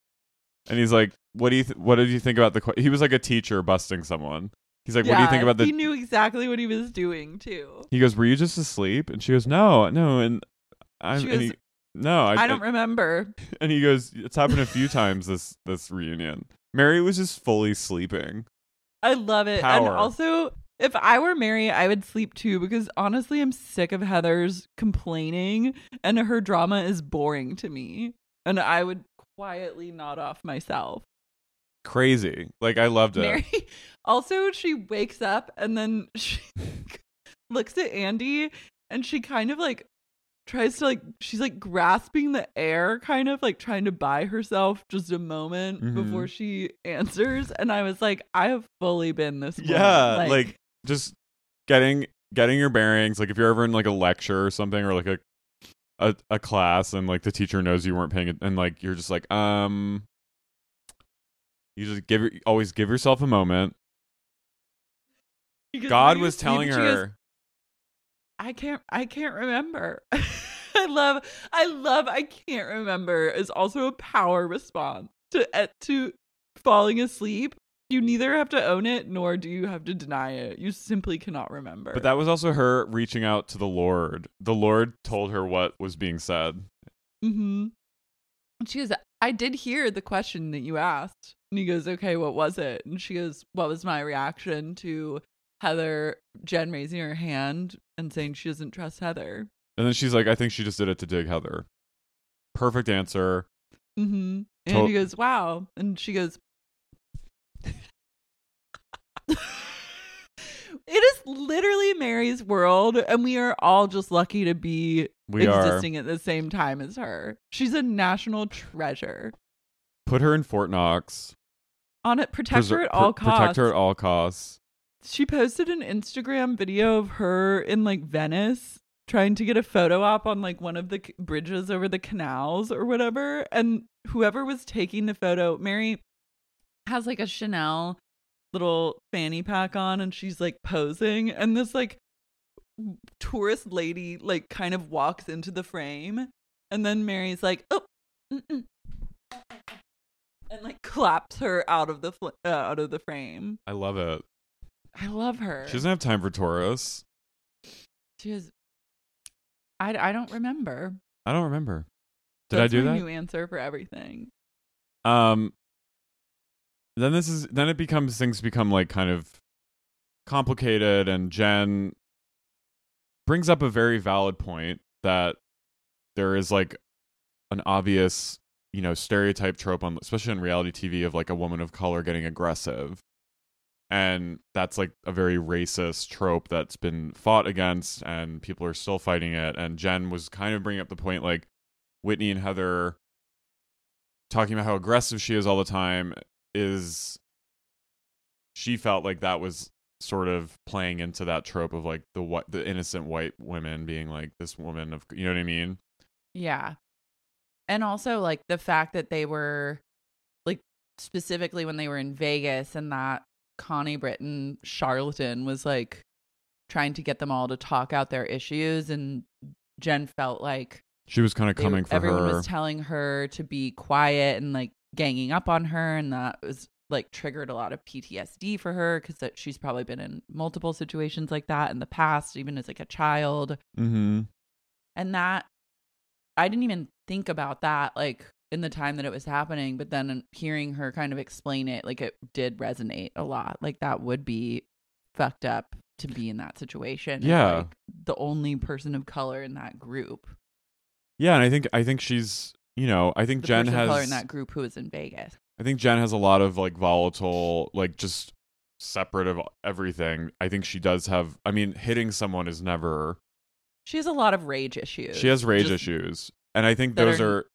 And he's like, "What do you th- What did you think about the?" Que-? He was like a teacher busting someone. He's like, "What do you think about the?" He knew exactly what he was doing too. He goes, "Were you just asleep?" And she goes, "No, no." And I'm, She and goes, he, no, I, I don't remember. And he goes, "It's happened a few times this this reunion." Mary was just fully sleeping. I love it. Power. And also, if I were Mary, I would sleep too because honestly, I'm sick of Heather's complaining and her drama is boring to me. And I would quietly nod off myself. Crazy. Like I loved it. Mary also she wakes up and then she looks at Andy and she kind of like tries to like she's like grasping the air kind of like trying to buy herself just a moment Mhm. before she answers and I was like I have fully been this woman. Yeah, like, just getting getting your bearings. Like if you're ever in like a lecture or something, or like a a, a class, and like the teacher knows you weren't paying, it, and like you're just like, um, you just give always give yourself a moment. Because God was telling goes, her, I can't I can't remember. I love I love I can't remember is also a power response to uh, to falling asleep. You neither have to own it nor do you have to deny it. You simply cannot remember. but that was also her reaching out to the Lord. The Lord told her what was being said. mm-hmm. She goes, I did hear the question that you asked. And he goes, okay, what was it? And she goes, what was my reaction to Heather, Jen raising her hand and saying she doesn't trust Heather? And then she's like, I think she just did it to dig Heather. Perfect answer. Mm-hmm. And To- he goes, wow. And she goes, it is literally Mary's world, and we are all just lucky to be We are. existing at the same time as her. She's a national treasure. Put her in Fort Knox. On it, protect her Preser- at all pr- costs. Protect her at all costs. she posted an Instagram video of her in like Venice trying to get a photo op on like one of the c- bridges over the canals or whatever. And whoever was taking the photo, Mary has like a Chanel little fanny pack on and she's like posing. And this like tourist lady like kind of walks into the frame. And then Mary's like, oh, mm-mm. and like claps her out of the fl- uh, out of the frame. I love it. I love her. She doesn't have time for Taurus. She is. I, I don't remember. I don't remember. Did That's I do that? New answer for everything. Um then this is then it becomes things become like kind of complicated and Jen brings up a very valid point that there is like an obvious, you know, stereotype trope on especially on reality TV of like a woman of color getting aggressive. And that's like a very racist trope that's been fought against and people are still fighting it and Jen was kind of bringing up the point like Whitney and Heather talking about how aggressive she is all the time is she felt like that was sort of playing into that trope of like the what the innocent white women being like this woman of you know what I mean? Yeah. And also like the fact that they were like specifically when they were in Vegas and that Connie Britton charlatan was like trying to get them all to talk out their issues and Jen felt like She was kind of they- coming for everyone her. was telling her to be quiet and like ganging up on her and that was like triggered a lot of PTSD for her because that she's probably been in multiple situations like that in the past even as like a child mm-hmm. and that I didn't even think about that like in the time that it was happening but then hearing her kind of explain it like it did resonate a lot like that would be fucked up to be in that situation Yeah. like, the only person of color in that group Yeah, and I think I think she's you know, I think the Jen has in that group who was in Vegas I think Jen has a lot of like volatile, like just separate of everything. I think she does have. I mean, hitting someone is never. She has a lot of rage issues. She has rage issues, and I think those are- are,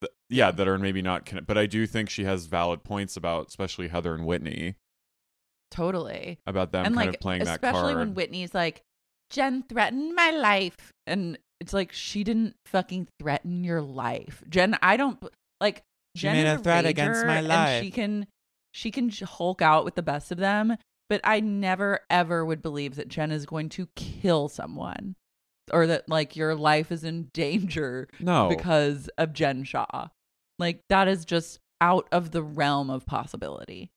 th- yeah, that are maybe not. But I do think she has valid points about, especially Heather and Whitney, Totally. about them and kind like, of playing that especially when Whitney's like, Jen threatened my life. And it's like, she didn't fucking threaten your life. Jen, I don't like, She Jen made a threat against my and life. she can, she can hulk out with the best of them. But I never ever would believe that Jen is going to kill someone or that like your life is in danger no, because of Jen Shah. Like that is just out of the realm of possibility.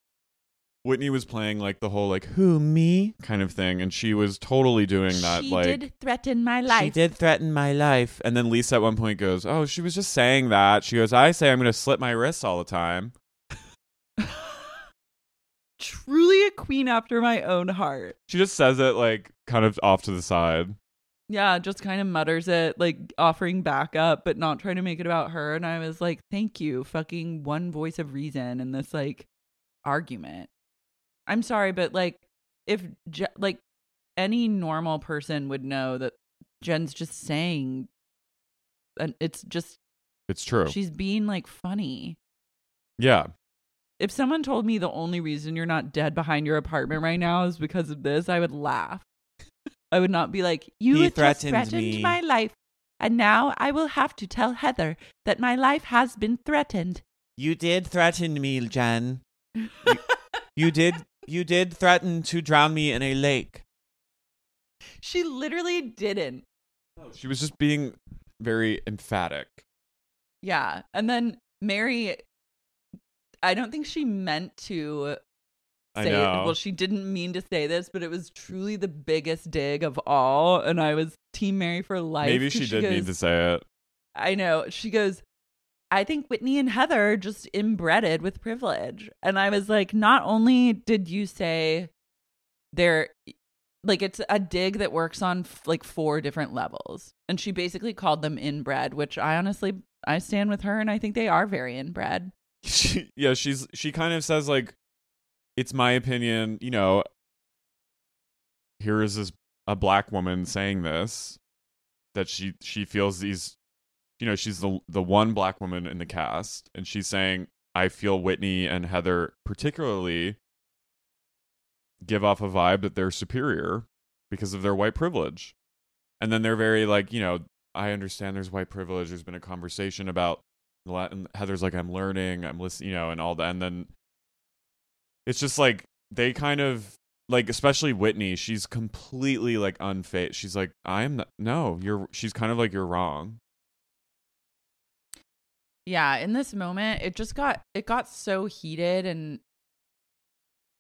Whitney was playing like the whole like who me kind of thing, and she was totally doing that she like. did threaten my life. She did threaten my life. And then Lisa at one point goes, "Oh, she was just saying that." She goes, "I say I'm going to slit my wrists all the time." Truly a queen after my own heart. She just says it like kind of off to the side. Yeah, just kind of mutters it, like offering backup, but not trying to make it about her. And I was like, thank you, fucking one voice of reason in this like argument. I'm sorry, but like, if Je- like any normal person would know that Jen's just saying, and it's just It's true. she's being like funny. yeah. If someone told me the only reason you're not dead behind your apartment right now is because of this, I would laugh. I would not be like, You He just threatened threatened me." my life, and now I will have to tell Heather that my life has been threatened. You did threaten me, Jen. You did. You did threaten to drown me in a lake. she literally didn't. She was just being very emphatic. Yeah. And then Mary, I don't think she meant to I say know. Well, she didn't mean to say this, but it was truly the biggest dig of all. And I was Team Mary for life. Maybe she did mean goes- to say it. I know. She goes, I think Whitney and Heather are just inbreded with privilege. And I was like, not only did you say they're like it's a dig that works on like four different levels. And she basically called them inbred, which I honestly I stand with her and I think they are very inbred. she, yeah, she's she kind of says like, "It's my opinion." You know, here is this a black woman saying this that she she feels these, you know, she's the the one black woman in the cast, and she's saying, "I feel Whitney and Heather particularly give off a vibe that they're superior because of their white privilege," and then they're very like, you know, I understand there's white privilege. There's been a conversation about Latin. Heather's like, I'm learning, I'm listening, you know, and all that. And then it's just like they kind of like, especially Whitney. She's completely like unfit. She's like, I'm not, no, you're. She's kind of like you're wrong. Yeah, in this moment, it just got it got so heated and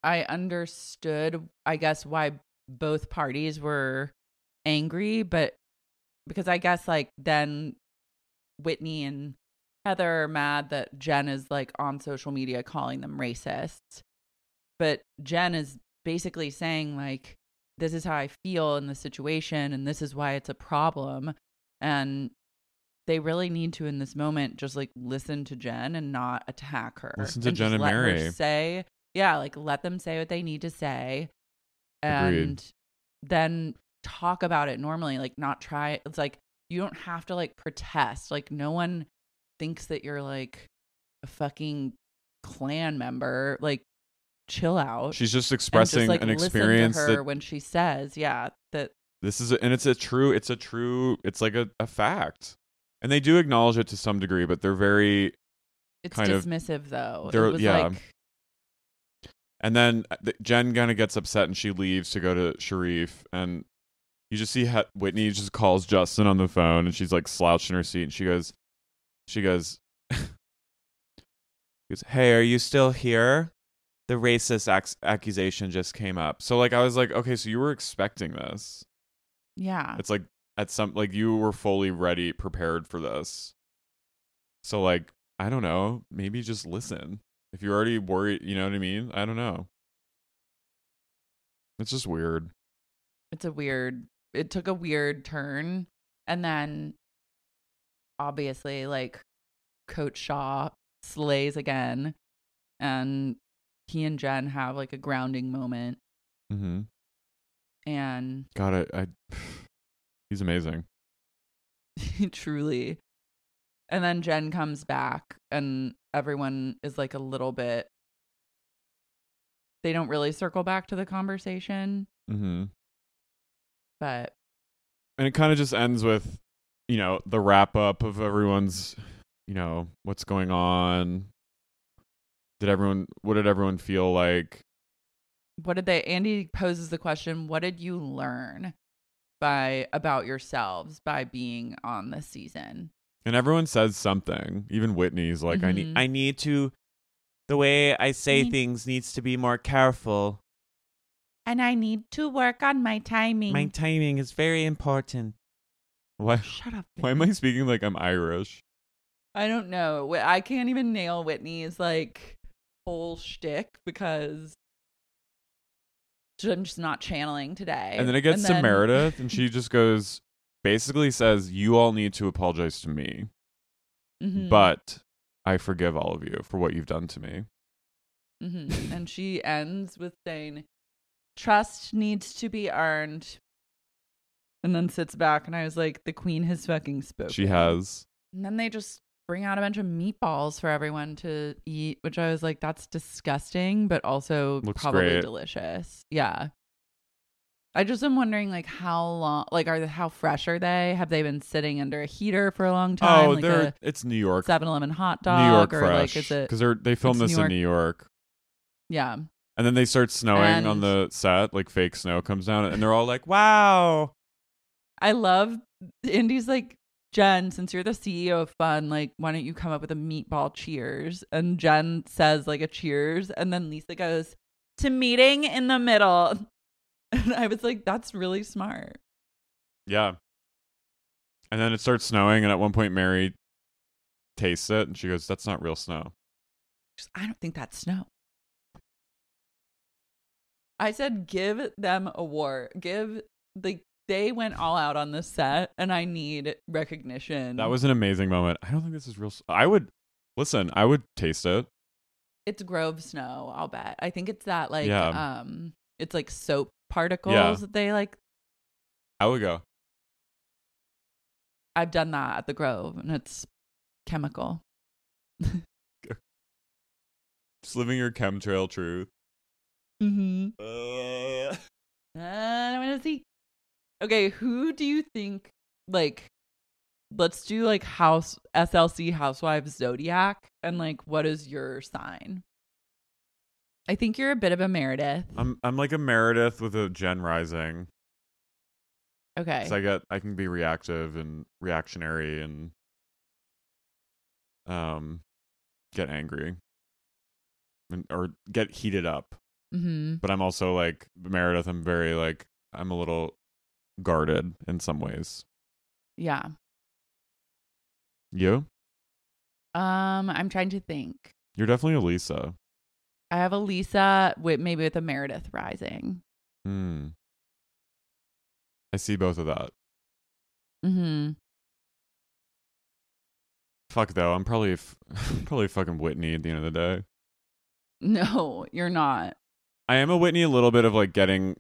I understood I guess why both parties were angry, but because I guess like then Whitney and Heather are mad that Jen is like on social media calling them racists. But Jen is basically saying like this is how I feel in the situation and this is why it's a problem and they really need to in this moment just like listen to Jen and not attack her. Listen to and Jen just and let her Mary. say, yeah, like let them say what they need to say, Agreed. and then talk about it normally. Like not try. It's like you don't have to like protest. Like no one thinks that you're like a fucking Klan member. Like chill out. She's just expressing like, an experience her that when she says, yeah, that this is a, and it's a true it's a true it's like a, a fact and they do acknowledge it to some degree but they're very it's kind of dismissive though. they're- It was yeah. like and then uh, jen kind of gets upset and she leaves to go to Sharrieff and you just see whitney just calls justin on the phone and she's like slouched in her seat and she goes she goes goes hey are you still here the racist ac- accusation just came up so like i was like okay so you were expecting this yeah. It's like at some like you were fully ready, prepared for this. So like I don't know, maybe just listen. If you're already worried, you know what I mean? I don't know. It's just weird. it's a weird it took a weird turn and then obviously like coach Shah slays again and he and jen have like a grounding moment Mm-hmm. and God, I, I he's amazing. truly and then jen comes back and everyone is like a little bit they don't really circle back to the conversation Mm-hmm. but And it kind of just ends with, you know, the wrap up of everyone's, you know, what's going on. Did everyone? What did everyone feel like? what did they andy poses the question what did you learn by about yourselves by being on this season And everyone says something. Even Whitney's like, I need. Mhm. I need to. The way I say need- things needs to be more careful. and i need to work on my timing My timing is very important. Why? shut up Why am I speaking like I'm Irish? i don't know i can't even nail whitney's like whole shtick because i'm just not channeling today And then it gets to then- Meredith, and she just goes, basically says, "You all need to apologize to me, Mhm. but I forgive all of you for what you've done to me." Mhm. and she ends with saying, "Trust needs to be earned," and then sits back. And I was like, "The queen has fucking spoken." She has. And then they just bring out a bunch of meatballs for everyone to eat, which I was like, "That's disgusting," but also Looks probably great. delicious. Yeah. I just am wondering, like, how long, like, are they, how fresh are they? Have they been sitting under a heater for a long time? Oh, like they're it's New York, 7-Eleven hot New dog, York or fresh, like, is it? because they're they filmed this New in New York, Yeah. and then they start snowing on the set, like fake snow comes down, and they're all like, "Wow." I love Andy's like, Jen, since you're the CEO of Fun, like, why don't you come up with a meatball cheers? And Jen says like a cheers, and then Lisa goes to meeting in the middle. And I was like, that's really smart. Yeah. And then it starts snowing, and at one point, Mary tastes it, and she goes, "That's not real snow." I don't think that's snow. I said, give them a war. Give the they went all out on this set, and I need recognition. That was an amazing moment. I don't think this is real. I would listen. I would taste it. it's Grove snow. I'll bet. I think it's that like Yeah. um, it's like soap particles that they like. I would go. I've done that at the Grove, and it's chemical. Just living your chemtrail truth. Mm-hmm. Uh, I want to see. Okay, who do you think like? Let's do like house SLC Housewives Zodiac, and like, what is your sign? I think you're a bit of a Meredith. I'm I'm like a Meredith with a Jen Rising. Okay. So I get I can be reactive and reactionary and um get angry and, or get heated up. mm-hmm. But I'm also like Meredith. I'm very like I'm a little guarded in some ways. Yeah. You? Um, I'm trying to think. You're definitely a Lisa. I have a Lisa with maybe with a Meredith rising. Hmm. I see both of that. Mm-hmm. Fuck though. I'm probably f- probably fucking Whitney at the end of the day. No, you're not. I am a Whitney a little bit of like getting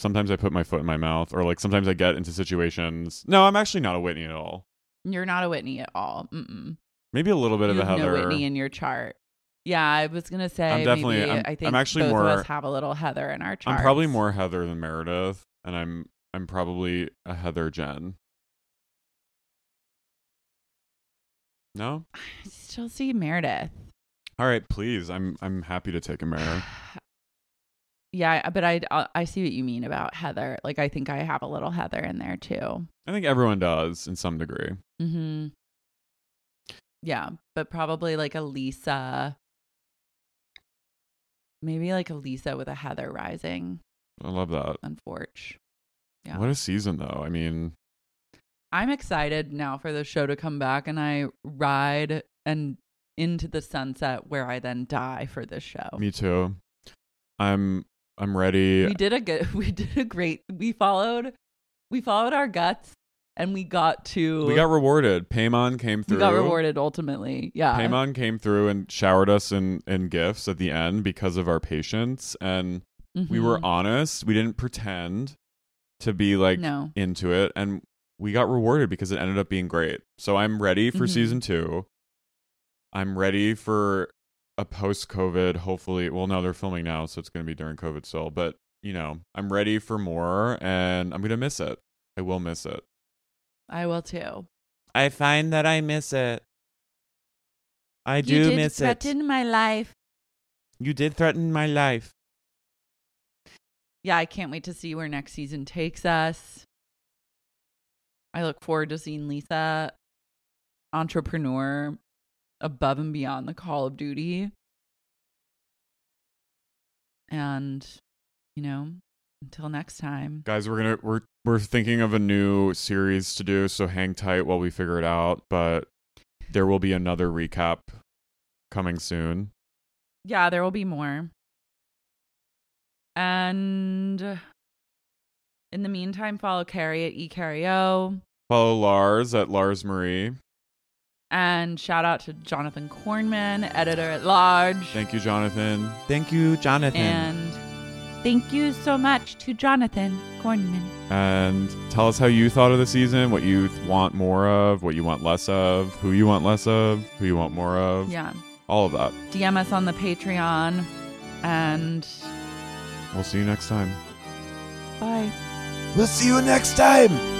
sometimes I put my foot in my mouth or like sometimes I get into situations. No, I'm actually not a Whitney at all. You're not a Whitney at all. Mm-mm. Maybe a little bit you of a Heather. no Whitney in your chart. Yeah, I was gonna say. I'm definitely- Maybe, I'm- I I'm think actually both more- of us have a little Heather in our chart. I'm probably more Heather than Meredith and I'm I'm probably a Heather Jen. No? I still see Meredith. All right, please. I'm I'm happy to take a Meredith. Yeah, but I I see what you mean about Heather. Like I think I have a little Heather in there too. I think everyone does in some degree. Mm-hmm. Yeah, but probably like a Lisa. Maybe like a Lisa with a Heather rising I love that. on Forge. Yeah. What a season though. I mean, I'm excited now for the show to come back and I ride and into the sunset where I then die for this show. me too. I'm I'm ready. We did a good we did a great we followed we followed our guts and we got to We got rewarded. Paymon came through. we got rewarded ultimately. Yeah. Paymon came through and showered us in, in gifts at the end because of our patience. And we were Mhm. honest. We didn't pretend to be like No. into it. And we got rewarded because it ended up being great. So I'm ready for Mhm. season two. I'm ready for a post COVID, hopefully. Well, no, they're filming now. So it's going to be during COVID still. But, you know, I'm ready for more and I'm going to miss it. I will miss it. I will too. I find that I miss it. I you do did miss it. threaten my life. You did threaten my life. Yeah, I can't wait to see where next season takes us. I look forward to seeing Lisa, entrepreneur, above and beyond the call of duty. And, you know, until next time. guys we're gonna we're we're thinking of a new series to do so hang tight while we figure it out but there will be another recap coming soon Yeah, there will be more. And in the meantime, follow Carrie at eCarrio. follow lars at lars marie And shout out to Jonathan Kornman, editor at large. thank you jonathan Thank you, Jonathan. And thank you so much to Jonathan Kornman. and tell us how you thought of the season what you want more of what you want less of who you want less of who you want more of Yeah. all of that DM us on the Patreon. And we'll see you next time bye. we'll see you next time.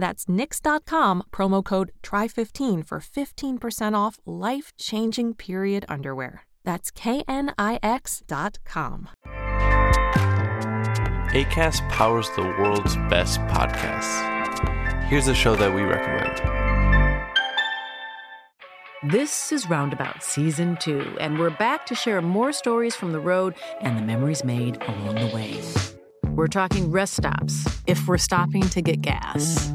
That's Knix.com, promo code TRY15 for 15% off life changing period underwear. That's KNIX.com. ACAST powers the world's best podcasts. Here's a show that we recommend. This is Roundabout Season 2, and we're back to share more stories from the road and the memories made along the way. We're talking rest stops, if we're stopping to get gas.